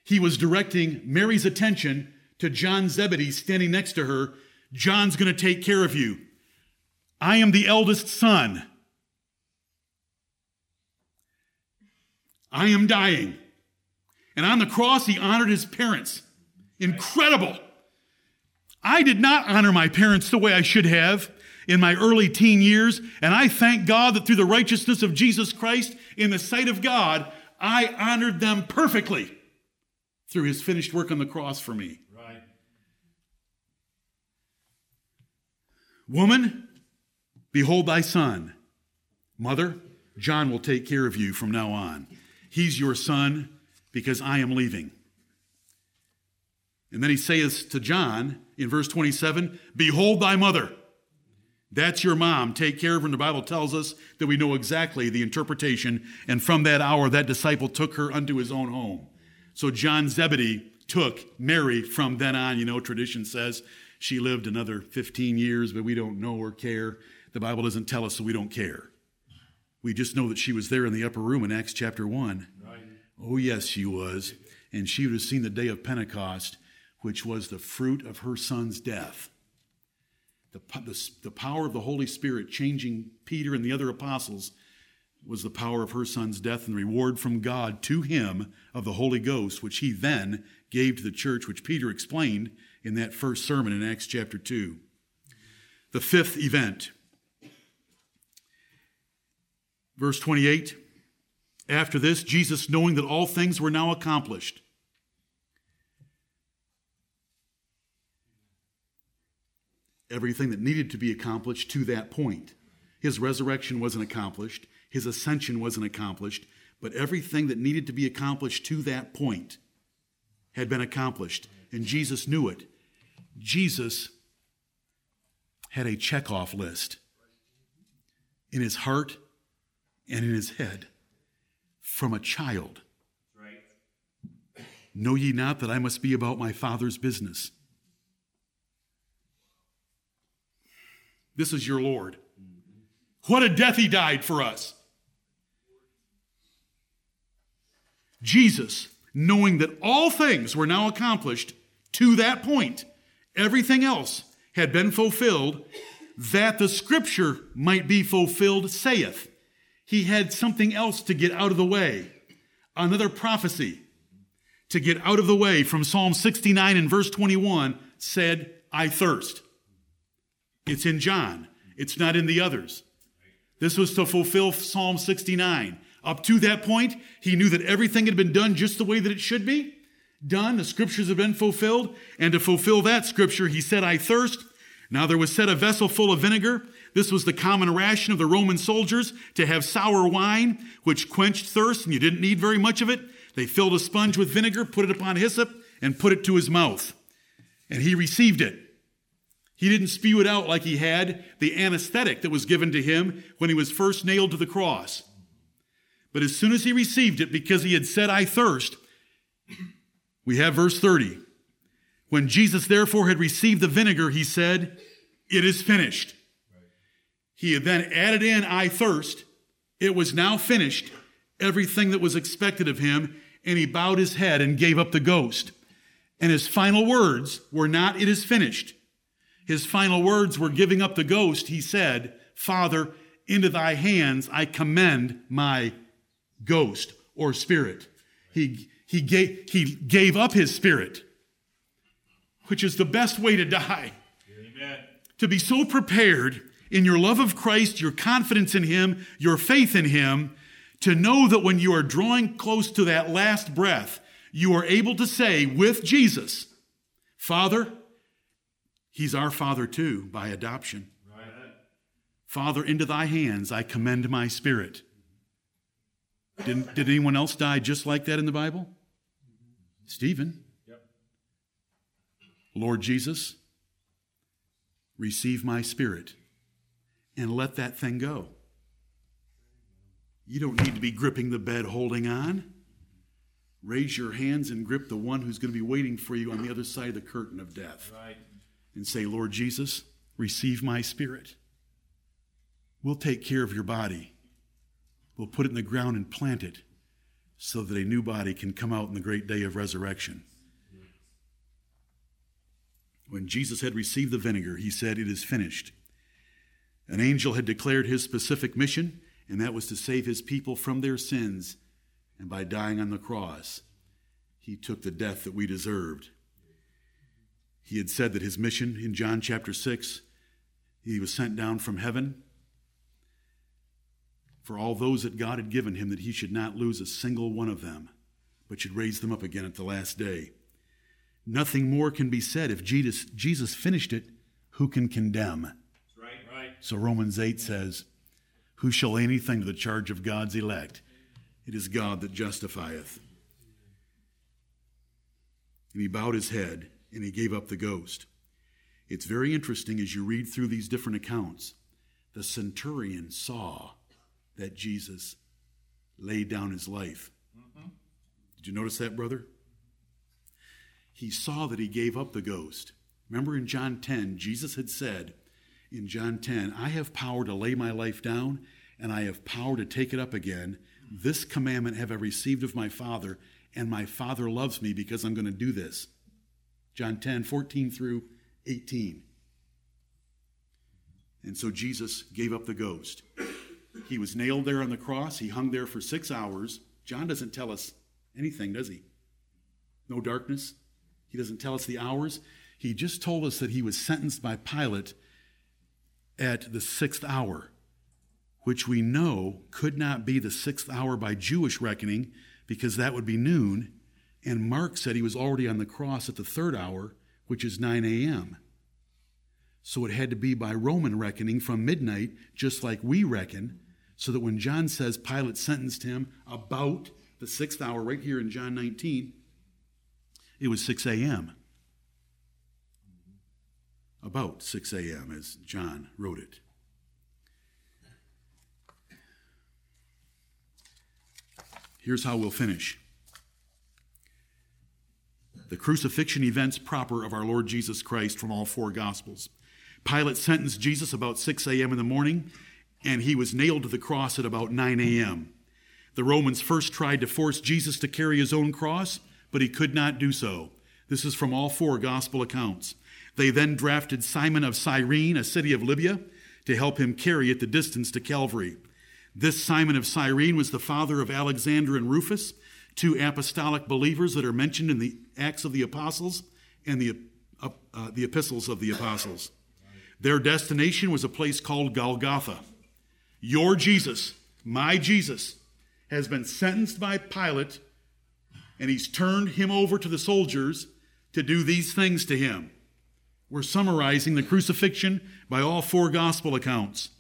He was directing Mary's attention to John Zebedee standing next to her, John's going to take care of you. I am the eldest son. I am dying. And on the cross, he honored his parents. Incredible. I did not honor my parents the way I should have in my early teen years, and I thank God that through the righteousness of Jesus Christ, in the sight of God, I honored them perfectly through his finished work on the cross for me. Right. Woman, behold thy son. Mother, John will take care of you from now on. He's your son because I am leaving. And then he says to John in verse 27 Behold thy mother. That's your mom. Take care of her. And the Bible tells us that we know exactly the interpretation. And from that hour, that disciple took her unto his own home. So John Zebedee took Mary from then on. You know, tradition says she lived another 15 years, but we don't know or care. The Bible doesn't tell us, so we don't care. We just know that she was there in the upper room in Acts chapter 1. Oh, yes, she was. And she would have seen the day of Pentecost, which was the fruit of her son's death. The, the, the power of the Holy Spirit changing Peter and the other apostles was the power of her son's death and reward from God to him of the Holy Ghost, which he then gave to the church, which Peter explained in that first sermon in Acts chapter 2. The fifth event, verse 28 After this, Jesus, knowing that all things were now accomplished, everything that needed to be accomplished to that point. His resurrection wasn't accomplished, his ascension wasn't accomplished, but everything that needed to be accomplished to that point had been accomplished, and Jesus knew it. Jesus had a checkoff list in his heart and in his head from a child. Right. Know ye not that I must be about my Father's business? This is your Lord. Mm-hmm. What a death he died for us. Jesus, knowing that all things were now accomplished to that point, everything else had been fulfilled, that the scripture might be fulfilled, saith. He had something else to get out of the way, another prophecy to get out of the way from Psalm 69 and verse 21 said, I thirst. It's in John, it's not in the others. This was to fulfill Psalm 69. Up to that point, he knew that everything had been done just the way that it should be done. The scriptures have been fulfilled. And to fulfill that scripture, he said, I thirst. Now there was set a vessel full of vinegar. This was the common ration of the Roman soldiers to have sour wine, which quenched thirst, and you didn't need very much of it. They filled a sponge with vinegar, put it upon hyssop, and put it to his mouth. And he received it. He didn't spew it out like he had the anesthetic that was given to him when he was first nailed to the cross. But as soon as he received it, because he had said, I thirst, we have verse 30. When Jesus therefore had received the vinegar, he said, It is finished. He had then added in, I thirst. It was now finished, everything that was expected of him, and he bowed his head and gave up the ghost. And his final words were not, It is finished. His final words were giving up the ghost. He said, Father, into thy hands I commend my ghost or spirit. He, he, gave, he gave up his spirit, which is the best way to die. Amen. To be so prepared in your love of Christ, your confidence in him, your faith in him, to know that when you are drawing close to that last breath, you are able to say with Jesus, Father, He's our Father too by adoption. Right. Father, into thy hands I commend my spirit. Did, did anyone else die just like that in the Bible? Stephen. Yep. Lord Jesus, receive my spirit and let that thing go. You don't need to be gripping the bed holding on. Raise your hands and grip the one who's going to be waiting for you on the other side of the curtain of death. Right. And say, Lord Jesus, receive my spirit. We'll take care of your body. We'll put it in the ground and plant it so that a new body can come out in the great day of resurrection. When Jesus had received the vinegar, he said, It is finished. An angel had declared his specific mission, and that was to save his people from their sins. And by dying on the cross, he took the death that we deserved. He had said that his mission in John chapter 6, he was sent down from heaven for all those that God had given him, that he should not lose a single one of them, but should raise them up again at the last day. Nothing more can be said. If Jesus, Jesus finished it, who can condemn? So Romans 8 says, Who shall anything to the charge of God's elect? It is God that justifieth. And he bowed his head and he gave up the ghost. It's very interesting as you read through these different accounts. The centurion saw that Jesus laid down his life. Mm-hmm. Did you notice that, brother? He saw that he gave up the ghost. Remember in John 10, Jesus had said, in John 10, I have power to lay my life down and I have power to take it up again. This commandment have I received of my Father, and my Father loves me because I'm going to do this. John 10, 14 through 18. And so Jesus gave up the ghost. He was nailed there on the cross. He hung there for six hours. John doesn't tell us anything, does he? No darkness. He doesn't tell us the hours. He just told us that he was sentenced by Pilate at the sixth hour, which we know could not be the sixth hour by Jewish reckoning because that would be noon. And Mark said he was already on the cross at the third hour, which is 9 a.m. So it had to be by Roman reckoning from midnight, just like we reckon, so that when John says Pilate sentenced him about the sixth hour, right here in John 19, it was 6 a.m about 6 a.m., as John wrote it. Here's how we'll finish the crucifixion events proper of our Lord Jesus Christ from all four Gospels. Pilate sentenced Jesus about 6 a.m. in the morning, and he was nailed to the cross at about 9 a.m. The Romans first tried to force Jesus to carry his own cross, but he could not do so. This is from all four Gospel accounts. They then drafted Simon of Cyrene, a city of Libya, to help him carry it the distance to Calvary. This Simon of Cyrene was the father of Alexander and Rufus, two apostolic believers that are mentioned in the Acts of the Apostles and the, uh, uh, the epistles of the apostles. Their destination was a place called Golgotha. Your Jesus, my Jesus, has been sentenced by Pilate, and he's turned him over to the soldiers to do these things to him. We're summarizing the crucifixion by all four gospel accounts.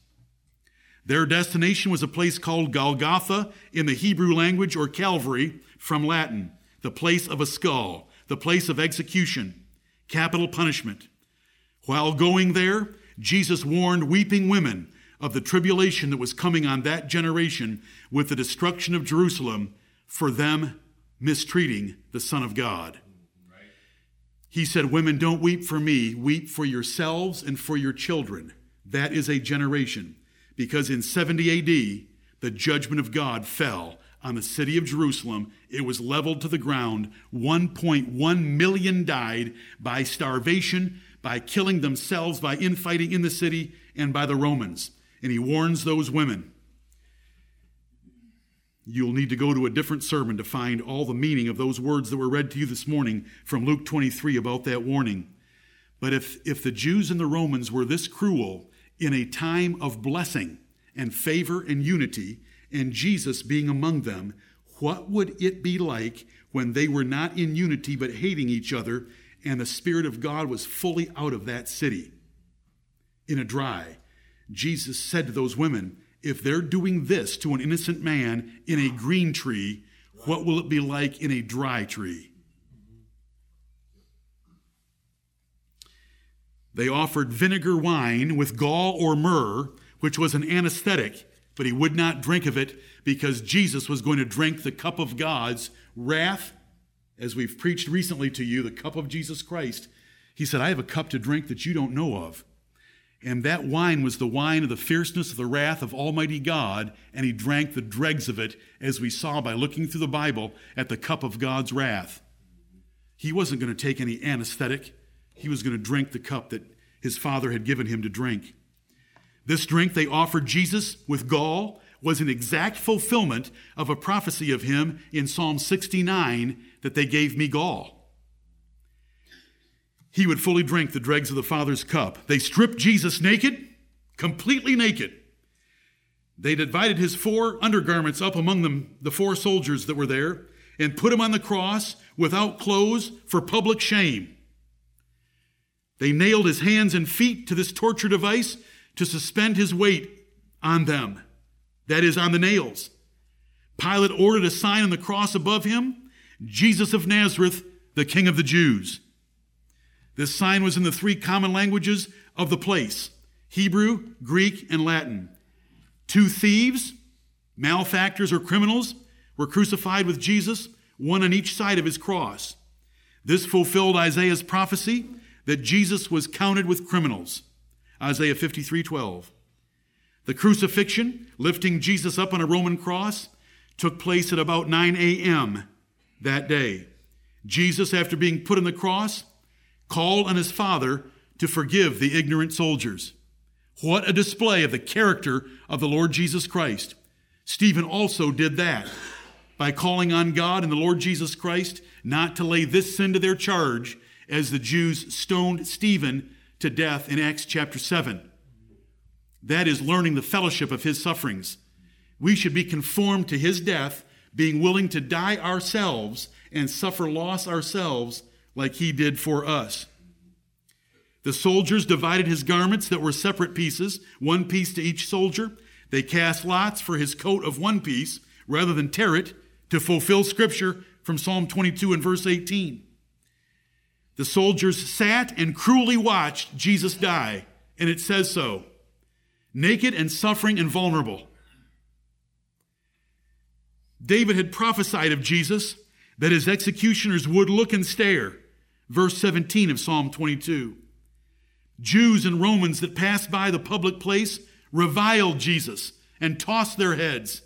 Their destination was a place called Golgotha in the Hebrew language, or Calvary from Latin, the place of a skull, the place of execution, capital punishment. While going there, Jesus warned weeping women of the tribulation that was coming on that generation with the destruction of Jerusalem for them mistreating the Son of God. He said, Women, don't weep for me, weep for yourselves and for your children. That is a generation. Because in 70 AD, the judgment of God fell on the city of Jerusalem. It was leveled to the ground. 1.1 million died by starvation, by killing themselves, by infighting in the city, and by the Romans. And he warns those women. You'll need to go to a different sermon to find all the meaning of those words that were read to you this morning from Luke 23 about that warning. But if, if the Jews and the Romans were this cruel in a time of blessing and favor and unity, and Jesus being among them, what would it be like when they were not in unity but hating each other and the Spirit of God was fully out of that city? In a dry, Jesus said to those women, If they're doing this to an innocent man in a green tree, what will it be like in a dry tree? They offered vinegar wine with gall or myrrh, which was an anesthetic, but he would not drink of it because Jesus was going to drink the cup of God's wrath, as we've preached recently to you, the cup of Jesus Christ. He said, I have a cup to drink that you don't know of. And that wine was the wine of the fierceness of the wrath of Almighty God, and he drank the dregs of it, as we saw by looking through the Bible at the cup of God's wrath. He wasn't going to take any anesthetic, he was going to drink the cup that his father had given him to drink. This drink they offered Jesus with gall was an exact fulfillment of a prophecy of him in Psalm 69 that they gave me gall he would fully drink the dregs of the Father's cup. They stripped Jesus naked, completely naked. They divided his four undergarments up among them, the four soldiers that were there, and put him on the cross without clothes for public shame. They nailed his hands and feet to this torture device to suspend his weight on them, that is, on the nails. Pilate ordered a sign on the cross above him Jesus of Nazareth, the King of the Jews. This sign was in the three common languages of the place Hebrew, Greek, and Latin. Two thieves, malefactors, or criminals were crucified with Jesus, one on each side of his cross. This fulfilled Isaiah's prophecy that Jesus was counted with criminals. Isaiah 53 12. The crucifixion, lifting Jesus up on a Roman cross, took place at about 9 a.m. that day. Jesus, after being put on the cross, called on his father to forgive the ignorant soldiers. What a display of the character of the Lord Jesus Christ. Stephen also did that by calling on God and the Lord Jesus Christ not to lay this sin to their charge as the Jews stoned Stephen to death in Acts chapter 7. That is learning the fellowship of his sufferings. We should be conformed to his death, being willing to die ourselves and suffer loss ourselves like he did for us. The soldiers divided his garments that were separate pieces, one piece to each soldier. They cast lots for his coat of one piece rather than tear it to fulfill scripture from Psalm 22 and verse 18. The soldiers sat and cruelly watched Jesus die, and it says so naked and suffering and vulnerable. David had prophesied of Jesus that his executioners would look and stare. Verse 17 of Psalm 22. Jews and Romans that passed by the public place reviled Jesus and tossed their heads.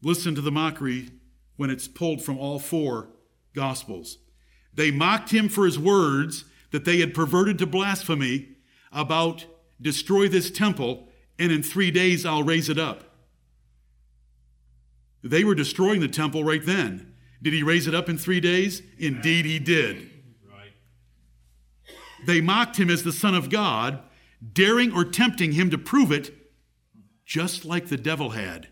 Listen to the mockery when it's pulled from all four Gospels. They mocked him for his words that they had perverted to blasphemy about destroy this temple and in three days I'll raise it up. They were destroying the temple right then. Did he raise it up in three days? Indeed, he did. They mocked him as the Son of God, daring or tempting him to prove it, just like the devil had.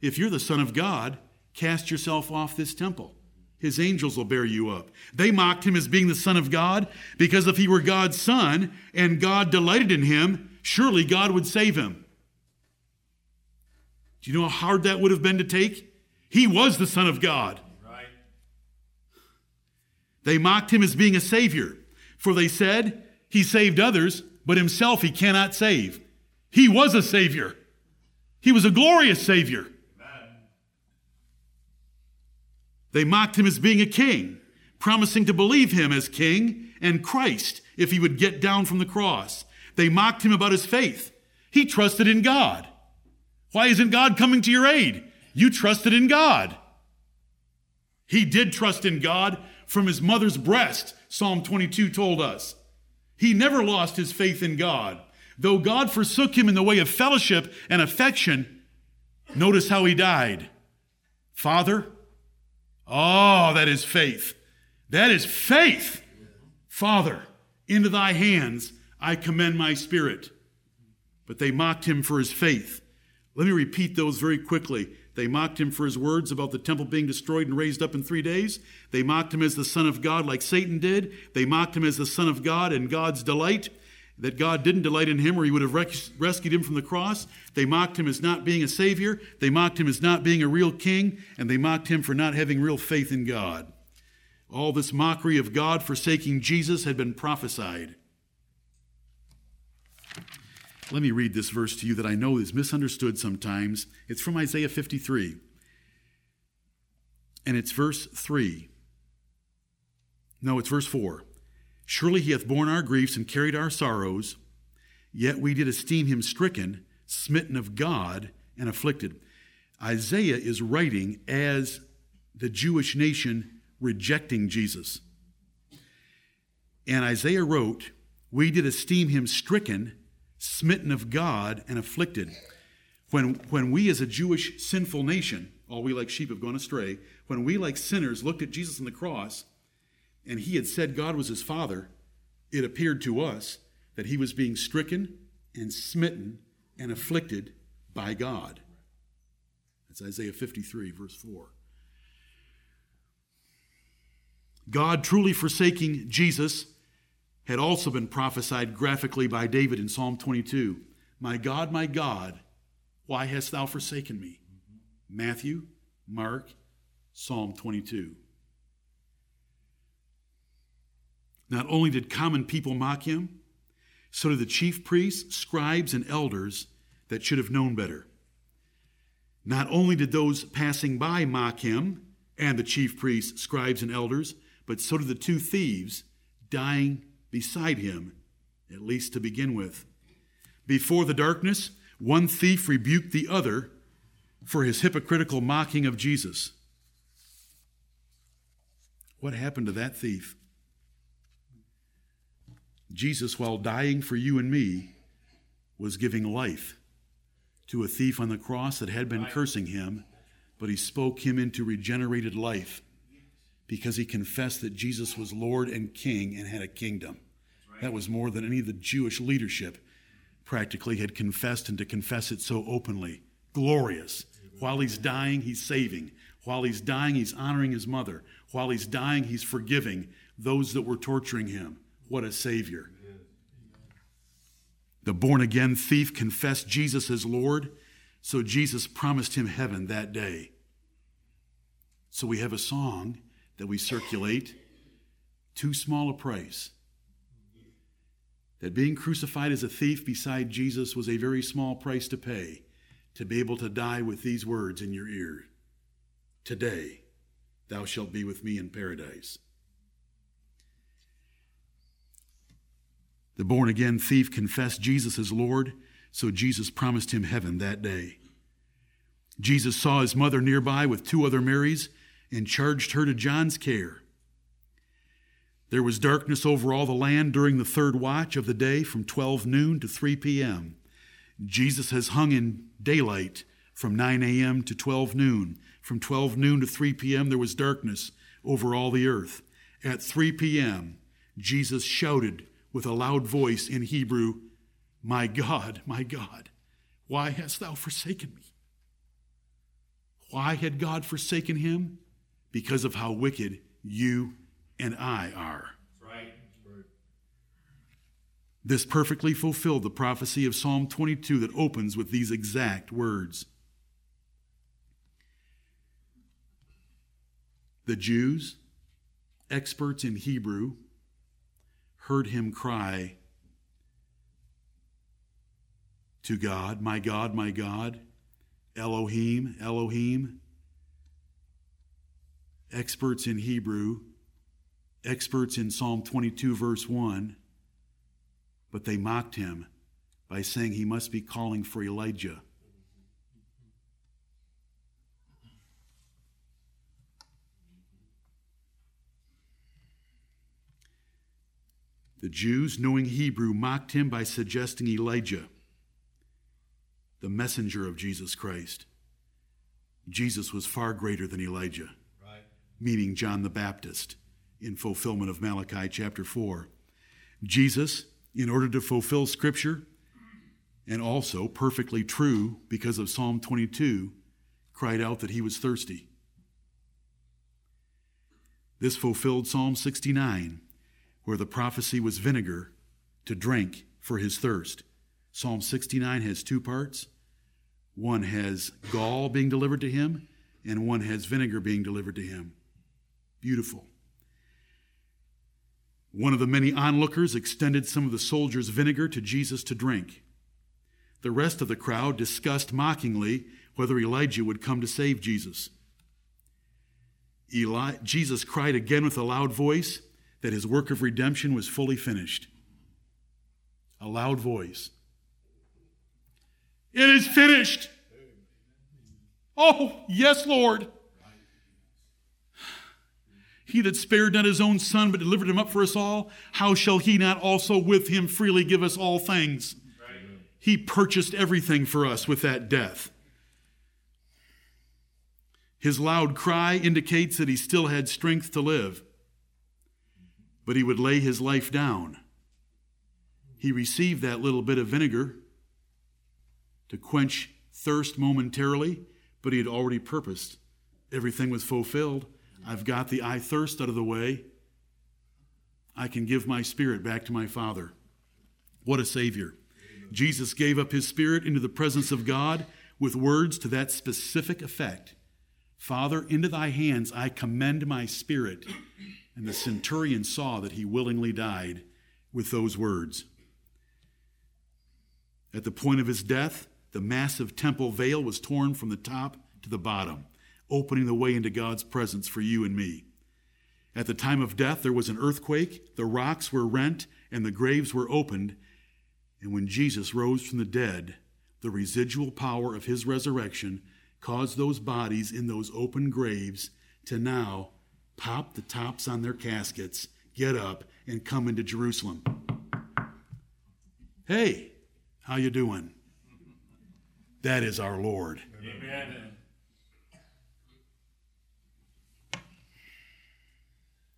If you're the Son of God, cast yourself off this temple. His angels will bear you up. They mocked him as being the Son of God because if he were God's Son and God delighted in him, surely God would save him. Do you know how hard that would have been to take? He was the Son of God. Right. They mocked him as being a Savior, for they said, He saved others, but himself he cannot save. He was a Savior, he was a glorious Savior. They mocked him as being a king, promising to believe him as king and Christ if he would get down from the cross. They mocked him about his faith. He trusted in God. Why isn't God coming to your aid? You trusted in God. He did trust in God from his mother's breast, Psalm 22 told us. He never lost his faith in God. Though God forsook him in the way of fellowship and affection, notice how he died. Father, Oh, that is faith. That is faith. Father, into thy hands I commend my spirit. But they mocked him for his faith. Let me repeat those very quickly. They mocked him for his words about the temple being destroyed and raised up in three days. They mocked him as the Son of God, like Satan did. They mocked him as the Son of God and God's delight that God didn't delight in him or he would have rescued him from the cross. They mocked him as not being a savior. They mocked him as not being a real king. And they mocked him for not having real faith in God. All this mockery of God forsaking Jesus had been prophesied. Let me read this verse to you that I know is misunderstood sometimes. It's from Isaiah 53. And it's verse 3. No, it's verse 4. Surely he hath borne our griefs and carried our sorrows, yet we did esteem him stricken, smitten of God, and afflicted. Isaiah is writing as the Jewish nation rejecting Jesus. And Isaiah wrote, We did esteem him stricken, smitten of God, and afflicted. When, when we, as a Jewish sinful nation, all we like sheep have gone astray, when we, like sinners, looked at Jesus on the cross, and he had said God was his father, it appeared to us that he was being stricken and smitten and afflicted by God. That's Isaiah 53, verse 4. God truly forsaking Jesus had also been prophesied graphically by David in Psalm 22. My God, my God, why hast thou forsaken me? Matthew, Mark, Psalm 22. Not only did common people mock him, so did the chief priests, scribes, and elders that should have known better. Not only did those passing by mock him, and the chief priests, scribes, and elders, but so did the two thieves dying beside him, at least to begin with. Before the darkness, one thief rebuked the other for his hypocritical mocking of Jesus. What happened to that thief? Jesus, while dying for you and me, was giving life to a thief on the cross that had been cursing him, but he spoke him into regenerated life because he confessed that Jesus was Lord and King and had a kingdom. That was more than any of the Jewish leadership practically had confessed and to confess it so openly. Glorious. While he's dying, he's saving. While he's dying, he's honoring his mother. While he's dying, he's forgiving those that were torturing him. What a Savior. The born again thief confessed Jesus as Lord, so Jesus promised him heaven that day. So we have a song that we circulate too small a price. That being crucified as a thief beside Jesus was a very small price to pay to be able to die with these words in your ear Today, thou shalt be with me in paradise. The born again thief confessed Jesus as Lord, so Jesus promised him heaven that day. Jesus saw his mother nearby with two other Marys and charged her to John's care. There was darkness over all the land during the third watch of the day from 12 noon to 3 p.m. Jesus has hung in daylight From 9 a.m. to 12 noon. From 12 noon to 3 p.m., there was darkness over all the earth. At 3 p.m., Jesus shouted with a loud voice in Hebrew, My God, my God, why hast thou forsaken me? Why had God forsaken him? Because of how wicked you and I are. Right. This perfectly fulfilled the prophecy of Psalm 22 that opens with these exact words. The Jews, experts in Hebrew, heard him cry to God, My God, my God, Elohim, Elohim. Experts in Hebrew, experts in Psalm 22, verse 1 but they mocked him by saying he must be calling for Elijah. The Jews, knowing Hebrew, mocked him by suggesting Elijah, the messenger of Jesus Christ. Jesus was far greater than Elijah, Right. meaning John the Baptist, in fulfillment of Malachi chapter 4. Jesus in order to fulfill Scripture, and also perfectly true because of Psalm 22, cried out that he was thirsty. This fulfilled Psalm 69, where the prophecy was vinegar to drink for his thirst. Psalm 69 has two parts one has gall being delivered to him, and one has vinegar being delivered to him. Beautiful. One of the many onlookers extended some of the soldiers' vinegar to Jesus to drink. The rest of the crowd discussed mockingly whether Elijah would come to save Jesus. Eli- Jesus cried again with a loud voice that his work of redemption was fully finished. A loud voice. It is finished. Oh, yes, Lord. He that spared not his own son, but delivered him up for us all, how shall he not also with him freely give us all things? Right. He purchased everything for us with that death. His loud cry indicates that he still had strength to live, but he would lay his life down. He received that little bit of vinegar to quench thirst momentarily, but he had already purposed. Everything was fulfilled. I've got the I thirst out of the way. I can give my spirit back to my Father. What a Savior. Jesus gave up his spirit into the presence of God with words to that specific effect Father, into thy hands I commend my spirit. And the centurion saw that he willingly died with those words. At the point of his death, the massive temple veil was torn from the top to the bottom opening the way into God's presence for you and me. At the time of death, there was an earthquake, the rocks were rent, and the graves were opened. And when Jesus rose from the dead, the residual power of his resurrection caused those bodies in those open graves to now pop the tops on their caskets, get up, and come into Jerusalem. Hey, how you doing? That is our Lord. Amen.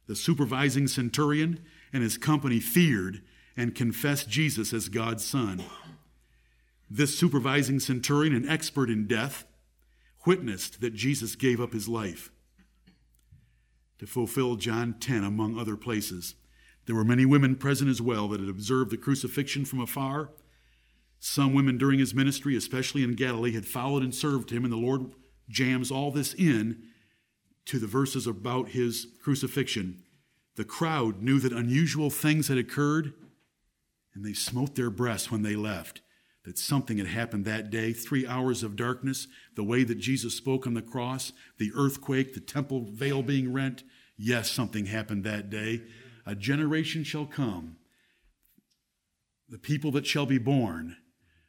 The supervising centurion and his company feared and confessed Jesus as God's son. This supervising centurion, an expert in death, witnessed that Jesus gave up his life to fulfill John 10, among other places. There were many women present as well that had observed the crucifixion from afar. Some women during his ministry, especially in Galilee, had followed and served him, and the Lord jams all this in to the verses about his crucifixion. The crowd knew that unusual things had occurred, and they smote their breasts when they left. That something had happened that day three hours of darkness, the way that Jesus spoke on the cross, the earthquake, the temple veil being rent. Yes, something happened that day. A generation shall come, the people that shall be born,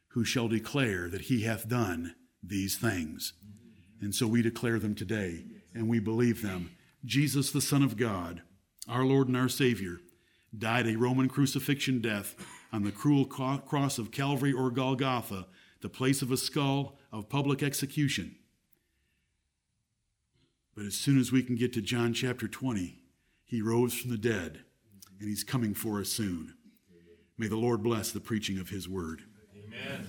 who shall declare that he hath done these things. And so we declare them today and we believe them. Jesus, the Son of God, our Lord and our Savior, died a Roman crucifixion death on the cruel cross of Calvary or Golgotha the place of a skull of public execution. But as soon as we can get to John chapter 20, he rose from the dead, and he's coming for us soon. May the Lord bless the preaching of his word. Amen.